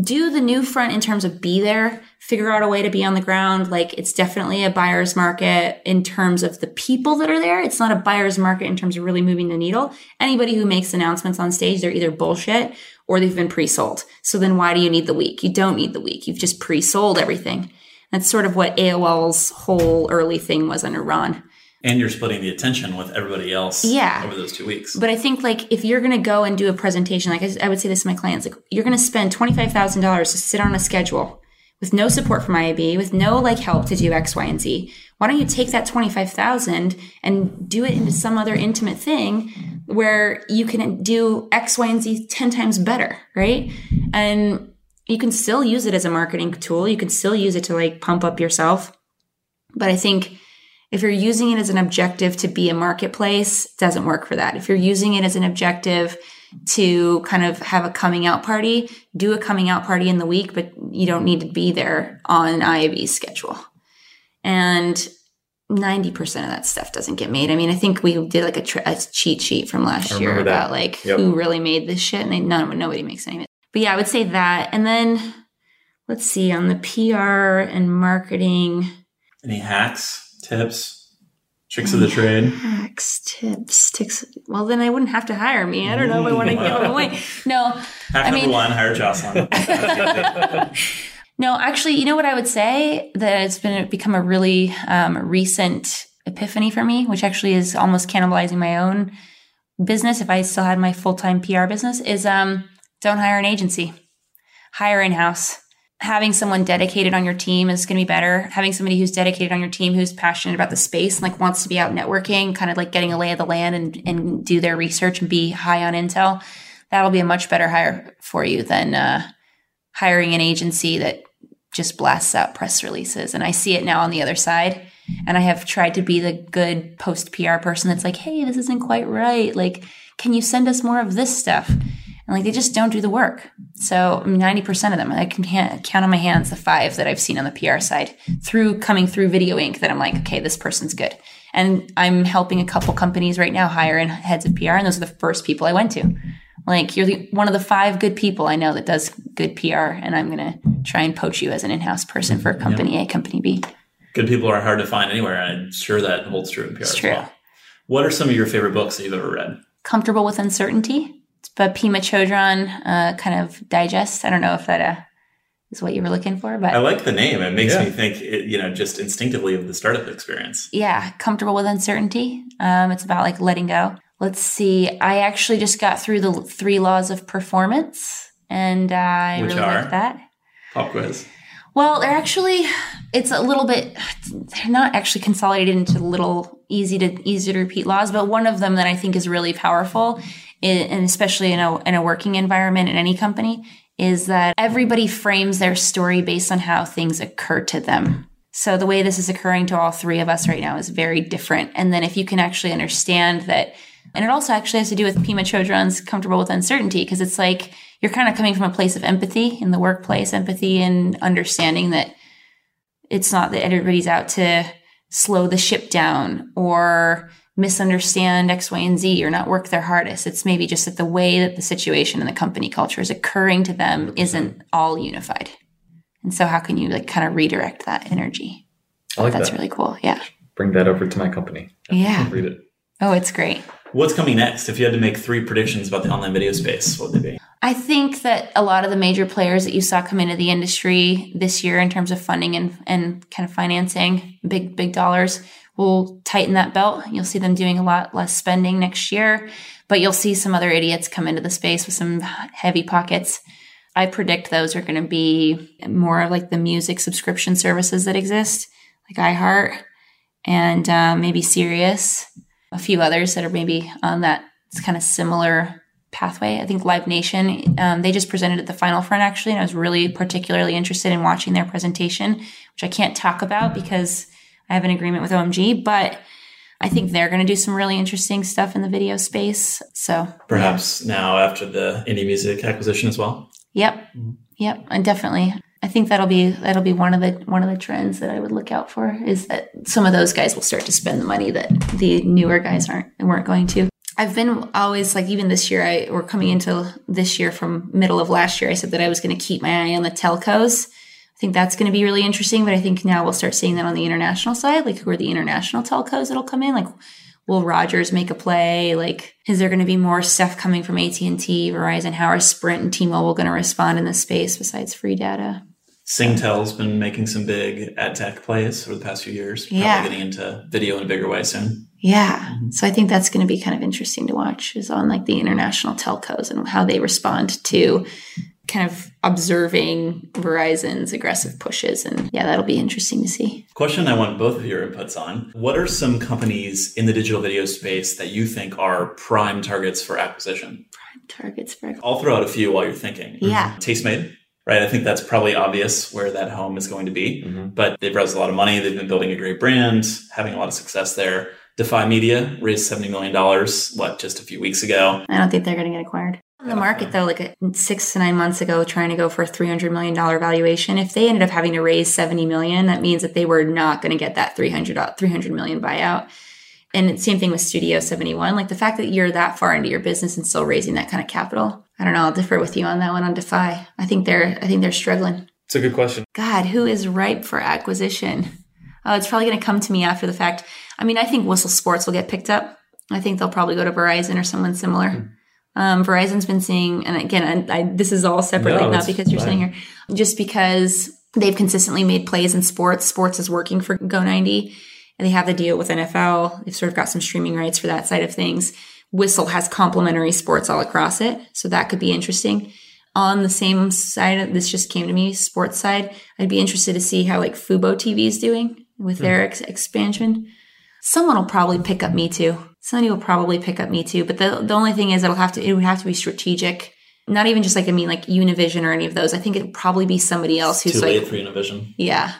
do the new front in terms of be there figure out a way to be on the ground. Like it's definitely a buyer's market in terms of the people that are there. It's not a buyer's market in terms of really moving the needle. Anybody who makes announcements on stage, they're either bullshit or they've been pre-sold. So then why do you need the week? You don't need the week. You've just pre-sold everything. That's sort of what AOL's whole early thing was under Ron. And you're splitting the attention with everybody else Yeah. over those two weeks. But I think like if you're going to go and do a presentation, like I, I would say this to my clients, like you're going to spend twenty five thousand dollars to sit on a schedule with no support from IAB, with no like help to do X, Y, and Z. Why don't you take that twenty five thousand and do it into some other intimate thing where you can do X, Y, and Z ten times better, right? And you can still use it as a marketing tool. You can still use it to like pump up yourself. But I think if you're using it as an objective to be a marketplace, it doesn't work for that. If you're using it as an objective to kind of have a coming out party, do a coming out party in the week, but you don't need to be there on IAB's schedule. And 90% of that stuff doesn't get made. I mean, I think we did like a, a cheat sheet from last year remember that. about like Yep. who really made this shit and they, none, nobody makes any of it. But yeah, I would say that. And then let's see on the PR and marketing. Any hacks, tips, tricks of the trade? Hacks, tips, tips. Well, then they wouldn't have to hire me. I don't know if I want to give them away. No, Hack I number mean- one, hire Jocelyn. no. Actually, you know what I would say that it's been become a really um, recent epiphany for me, which actually is almost cannibalizing my own business. If I still had my full time PR business, is um, don't hire an agency, hire in house. Having someone dedicated on your team is going to be better. Having somebody who's dedicated on your team who's passionate about the space and like wants to be out networking, kind of like getting a lay of the land and, and do their research and be high on intel, that'll be a much better hire for you than uh, hiring an agency that just blasts out press releases. And I see it now on the other side. And I have tried to be the good post PR person that's like, hey, this isn't quite right. Like, can you send us more of this stuff? And like, they just don't do the work. So I mean, 90% of them, I can ha- count on my hands the five that I've seen on the PR side through coming through Video Ink. that I'm like, okay, this person's good. And I'm helping a couple companies right now hire in heads of PR. And those are the first people I went to. Like you're the, one of the five good people I know that does good PR, and I'm gonna try and poach you as an in-house person for company A, company B. Good people are hard to find anywhere, and I'm sure that holds true in PR It's as true. well. What are some of your favorite books that you've ever read? Comfortable with uncertainty. It's by Pema Chodron, uh, kind of digest. I don't know if that uh, is what you were looking for, but I like the name. It makes Yeah. me think, it, you know, just instinctively of the startup experience. yeah, comfortable with uncertainty. Um, it's about like letting go. Let's see. I actually just got through the three laws of performance, and uh, I Which really are? like that. Pop quiz. Well, they're actually it's a little bit they're not actually consolidated into little easy to easy to repeat laws, but one of them that I think is really powerful, i- and especially in a in a working environment in any company, is that everybody frames their story based on how things occur to them. So the way this is occurring to all three of us right now is very different. And then if you can actually understand that, and it also actually has to do with Pema Chodron's comfortable with uncertainty, because it's like you're kind of coming from a place of empathy in the workplace, empathy and understanding that it's not that everybody's out to slow the ship down or misunderstand X, Y, and Z or not work their hardest. It's maybe just that the way that the situation and the company culture is occurring to them isn't all unified. And so how can you like kind of redirect that energy? I like That's that. really cool. Yeah. Bring that over to my company. Yeah. Read it. Oh, it's great. What's coming next? If you had to make three predictions about the online video space, what would they be? I think that a lot of the major players that you saw come into the industry this year in terms of funding and, and kind of financing, big, big dollars, will tighten that belt. You'll see them doing a lot less spending next year, but you'll see some other idiots come into the space with some heavy pockets. I predict those are going to be more of like the music subscription services that exist, like iHeart and uh, maybe Sirius, a few others that are maybe on that kind of similar pathway. I think Live Nation, um, they just presented at the Final Front actually, and I was really particularly interested in watching their presentation, which I can't talk about because I have an agreement with OMG, but I think they're going to do some really interesting stuff in the video space. So, Perhaps now after the indie music acquisition as well. yep, mm-hmm. yep, and definitely. I think that'll be that'll be one of the one of the trends that I would look out for is that some of those guys will start to spend the money that the newer guys aren't weren't going to. I've been always like even this year I or coming into this year from middle of last year I said that I was going to keep my eye on the telcos I think that's going to be really interesting. But I think now we'll start seeing that on the international side. Like, who are the international telcos that'll come in? Like, will Rogers make a play? Like, is there going to be more stuff coming from AT and T, Verizon? How are Sprint and T-Mobile going to respond in this space besides free data? Singtel's been making some big ad tech plays over the past few years. Probably Yeah. getting into video in a bigger way soon. Yeah. Mm-hmm. So I think that's going to be kind of interesting to watch is on like the international telcos and how they respond to kind of observing Verizon's aggressive pushes. And yeah, that'll be interesting to see. Question I want both of your inputs on. What are some companies in the digital video space that you think are prime targets for acquisition? Prime Targets for I'll throw out a few while you're thinking. Yeah. Mm-hmm. Tastemade, right? I think that's probably obvious where that home is going to be, mm-hmm. but they've raised a lot of money. They've been building a great brand, having a lot of success there. Defy Media raised $70 million, what, just a few weeks ago. I don't think they're going to get acquired. On the market though, like uh, six to nine months ago, trying to go for a three hundred million dollar valuation. If they ended up having to raise seventy million, that means that they were not going to get that 300, uh, 300 million buyout. And same thing with Studio Seventy One. Like the fact that you're that far into your business and still raising that kind of capital. I don't know. I'll differ with you on that one on Defy. I think they're I think they're struggling. It's a good question. God, who is ripe for acquisition? Oh, it's probably going to come to me after the fact. I mean, I think Whistle Sports will get picked up. I think they'll probably go to Verizon or someone similar. Hmm. Um, Verizon's been seeing, and again, I, I, this is all separate, No, not because you're fine. sitting here, just because they've consistently made plays in sports. Sports is working for Go90, and they have the deal with NFL. They've sort of got some streaming rights for that side of things. Whistle has complementary sports all across it, so that could be interesting. On the same side, this just came to me, sports side. I'd be interested to see how like Fubo TV is doing with their ex- expansion. Someone will probably pick up Mitu. Somebody will probably pick up Mitu. But the the only thing is, it'll have to it would have to be strategic. Not even just like I mean like Univision or any of those. I think it'd probably be somebody else who's Too like late for Univision. yeah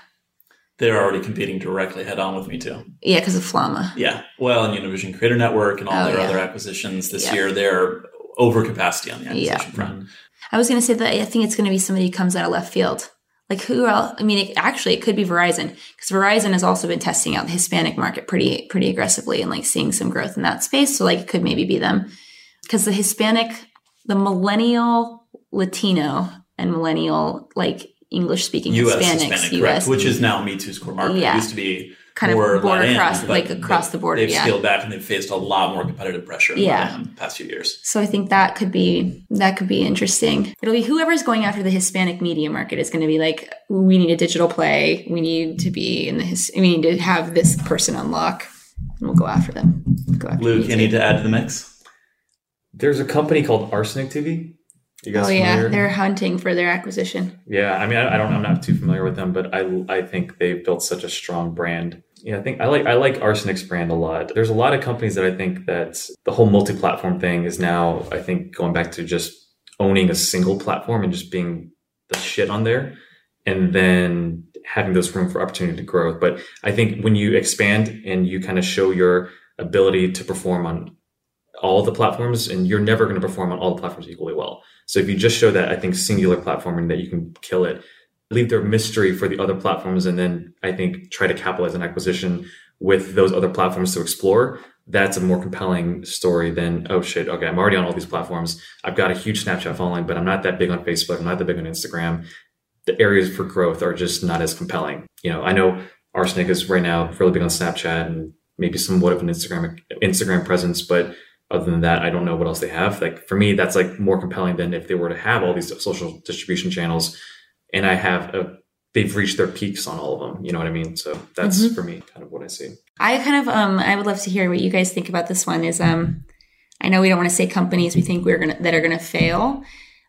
They're already competing directly head on with Mitu. yeah because of Flama. Yeah. Well, and Univision Creator Network and all Oh, their yeah. other acquisitions this Yeah. year, they're over capacity on the acquisition Yeah. front. I was going to say that I think it's going to be somebody who comes out of left field. Like who else? I mean, it, actually, it could be Verizon because Verizon has also been testing out the Hispanic market pretty pretty aggressively and like seeing some growth in that space. So like it could maybe be them because the Hispanic, the millennial Latino and millennial like English speaking U.S. Hispanics, Hispanic, U.S. correct, which is now Mitu's core market. Yeah. It used to be Kind of more border Latin, across- but- like across the border, They've yeah. scaled back and they've faced a lot more competitive pressure Yeah. In the past few years. So I think that could be that could be interesting. It'll be whoever's going after the Hispanic media market is going to be like, we need a digital play. We need to be in the his. We need to have this person unlock, and we'll go after them. Go after Luke, me any too. to add to the mix? There's a company called Arsenic TV. You guys Oh yeah, they're hunting for their acquisition. Yeah, I mean, I, I don't, I'm not too familiar with them, but I, I think they've built such a strong brand. Yeah, I think I like, I like Arsenic's brand a lot. There's a lot of companies that I think that the whole multi-platform thing is now, I think, going back to just owning a single platform and just being the shit on there, and then having those room for opportunity to grow. But I think when you expand and you kind of show your ability to perform on all the platforms, and you're never going to perform on all the platforms equally well. So if you just show that, I think singular platforming that you can kill it, leave their mystery for the other platforms, and then I think try to capitalize on acquisition with those other platforms to explore. That's a more compelling story than oh shit, okay, I'm already on all these platforms. I've got a huge Snapchat following, but I'm not that big on Facebook. I'm not that big on Instagram. The areas for growth are just not as compelling. You know, I know Arsenic is right now really big on Snapchat and maybe somewhat of an Instagram Instagram presence, but other than that, I don't know what else they have. Like for me, that's like more compelling than if they were to have all these social distribution channels and I have a, they've reached their peaks on all of them. You know what I mean? So that's for me kind of what I see. I kind of um I would love to hear what you guys think about this one. Is um I know we don't want to say companies we think we're gonna that are gonna fail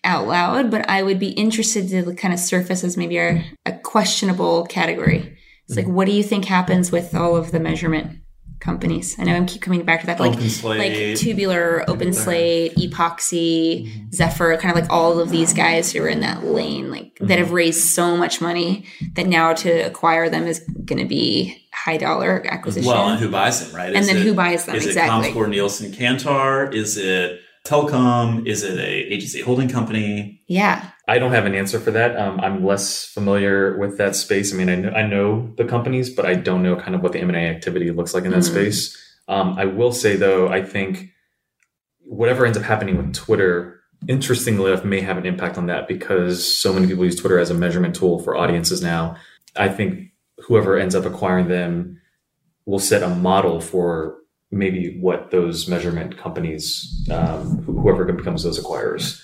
out loud, but I would be interested to kind of surface as maybe a, a questionable category. It's like, what do you think happens with all of the measurement companies? I know I'm keep coming back to that, like OpenSlate. like tubular, OpenSlate, epoxy, mm-hmm. Zefr, kind of like all of these guys who are in that lane, like that mm-hmm. have raised so much money that now to acquire them is going to be high dollar acquisition. Well, and who buys them, right? And Is then it- who buys them, Is exactly. it Comscore, Nielsen, Kantar? Is it Telcom? Is it a agency holding company? yeah. I don't have an answer for that. Um, I'm less familiar with that space. I mean, I know, I know the companies, but I don't know kind of what the M&A activity looks like in that Mhm. space. Um, I will say though, I think whatever ends up happening with Twitter interestingly enough, may have an impact on that because so many people use Twitter as a measurement tool for audiences now. I think whoever ends up acquiring them will set a model for maybe what those measurement companies, um, whoever becomes those acquirers.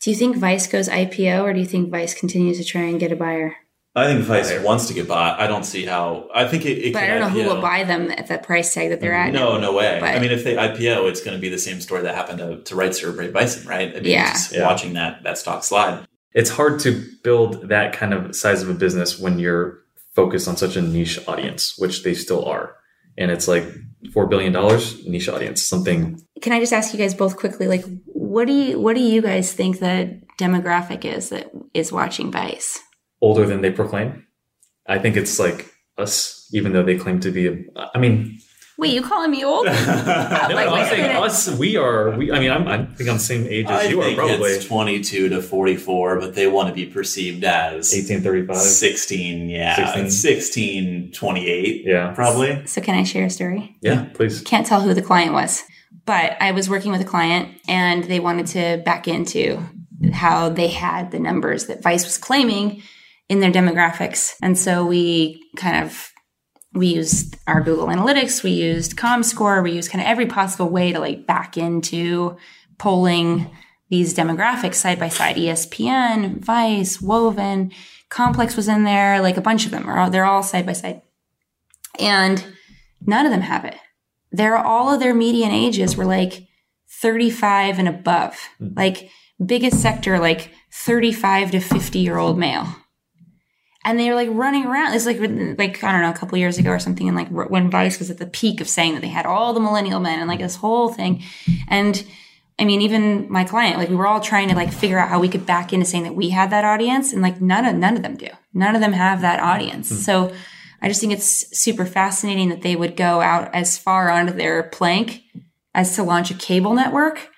Do you think Vice goes IPO or do you think Vice continues to try and get a buyer? I think Vice wants to get bought. I don't see how. I think it. it but I don't know IPO. who will buy them at that price tag that they're at. No, no way. But, I mean, if they IPO, it's going to be the same story that happened to, to Rightster or Brave Bison, right? I mean, yeah. Just yeah. Watching that that stock slide. It's hard to build that kind of size of a business when you're focused on such a niche audience, which they still are. And it's like four billion dollars niche audience, something. Can I just ask you guys both quickly, like, what do you what do you guys think the demographic is that is watching Vice? Older than they proclaim. I think it's like us, even though they claim to be. A, I mean, wait, you calling me old? no, like, I'm saying us. We are. We. I mean, I'm. I think I'm the same age as I you are. Probably it's 22 to 44, but they want to be perceived as 1835, 16. Yeah, 16, 16 28. Yeah, probably. So, can I share a story? Yeah, please. Can't tell who the client was, but I was working with a client, and they wanted to back into how they had the numbers that Vice was claiming in their demographics. And so we kind of we used our Google Analytics, we used ComScore, we used kind of every possible way to like back into polling these demographics side by side. ESPN, Vice, Woven, Complex was in there, like a bunch of them are they're all side by side. And none of them have it. They're all of their median ages were like 35 and above. Hmm. Like biggest sector like 35 to 50 year old male and they were like running around. It's like like I don't know, a couple years ago or something, and like when Vice was at the peak of saying that they had all the millennial men and like this whole thing, and I mean, even my client, like we were all trying to like figure out how we could back into saying that we had that audience, and like none of none of them do. None of them have that audience. Mm-hmm. So I just think it's super fascinating that they would go out as far onto their plank as to launch a cable network,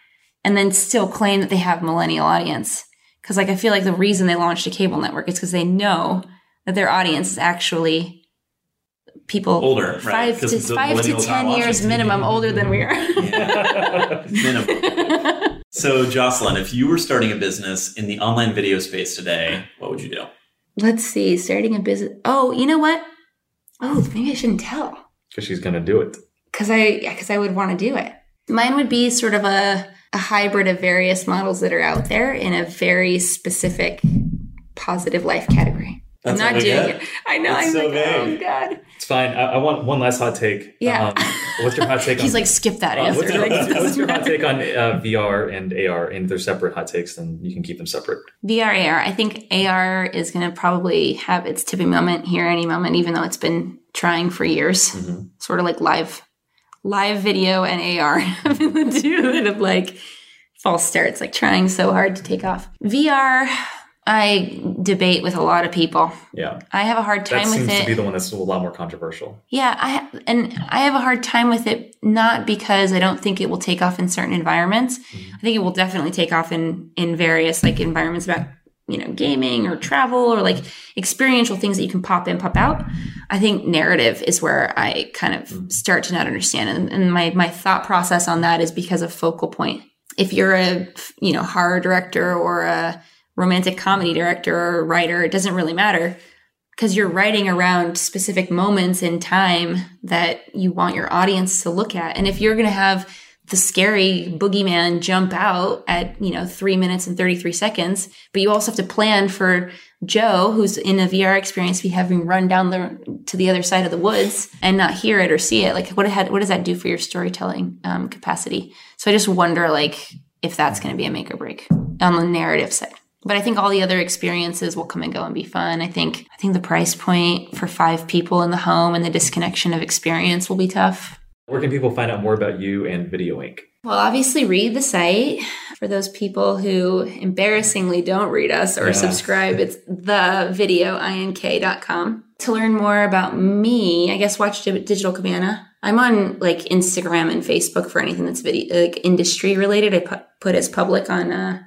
and then still claim that they have millennial audience. Because like I feel like the reason they launched a cable network is because they know that their audience is actually people older, five right? to five to ten years minimum older than we are. minimum. so, Jocelyn, if you were starting a business in the online video space today, what would you do? Let's see, starting a business. Oh, you know what? Oh, maybe I shouldn't tell. Because she's going to do it. Because I, because I would want to do it. Mine would be sort of a a hybrid of various models that are out there in a very specific positive life category. That's I'm not doing it. I know. It's I'm so like, vague. oh god. It's fine. I, I, want one last hot take. Yeah. Um, what's your hot take? He's on, like, skip that uh, answer. What's your, what's, what's your hot take on uh, VR and AR? And if they're separate hot takes, then you can keep them separate. VR, AR. I think AR is going to probably have its tipping moment here any moment, even though it's been trying for years. Mm-hmm. Sort of like live, live video and AR have been the two that have like false starts, like trying so hard to take off. VR I debate with a lot of people. Yeah, I have a hard time that with seems it. To be the one that's a lot more controversial. Yeah, I and I have a hard time with it not because I don't think it will take off in certain environments. Mm-hmm. I think it will definitely take off in in various like environments about you know gaming or travel or like experiential things that you can pop in pop out. I think narrative is where I kind of mm-hmm. start to not understand, and, and my my thought process on that is because of focal point. If you're a you know horror director or a romantic comedy director or writer, it doesn't really matter because you're writing around specific moments in time that you want your audience to look at. And if you're going to have the scary boogeyman jump out at, you know, three minutes and 33 seconds, but you also have to plan for Joe, who's in a VR experience, be having run down the to the other side of the woods and not hear it or see it. Like, what had, what does that do for your storytelling um, capacity? So I just wonder, like, if that's going to be a make or break on the narrative side but I think all the other experiences will come and go and be fun. I think I think the price point for five people in the home and the disconnection of experience will be tough. Where can people find out more about you and Video Ink? Well, obviously read the site. For those people who embarrassingly don't read us or yeah. subscribe, it's thevideoink.com. To learn more about me, I guess watch Digital Cabana. I'm on like Instagram and Facebook for anything that's video like industry related. I put, put as public on uh,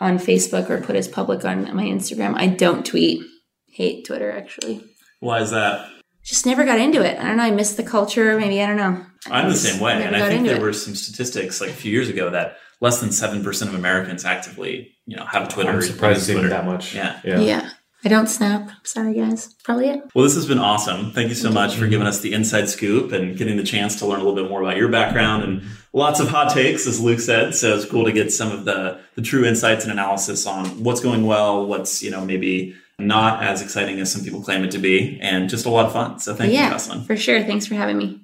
on Facebook or put as public on my Instagram. I don't tweet. Hate Twitter actually. Why is that? just never got into it. I don't know. I missed the culture. Maybe I don't know. I I'm the same way, and I think there it. were some statistics like a few years ago that less than seven percent of Americans actively, you know, have a Twitter. I'm surprised seeing that much. Yeah. yeah, yeah. I don't snap. Sorry, guys. Probably it. Well, this has been awesome. Thank you so much for mm-hmm. giving us the inside scoop and getting the chance to learn a little bit more about your background and lots of hot takes, as Luke said. So it's cool to get some of the the true insights and analysis on what's going well, what's you know maybe not as exciting as some people claim it to be, and just a lot of fun. So thank yeah, you, Jocelyn. For sure. Thanks for having me.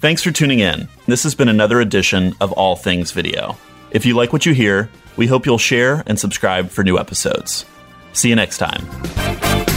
Thanks for tuning in. This has been another edition of All Things Video. If you like what you hear, we hope you'll share and subscribe for new episodes. See you next time.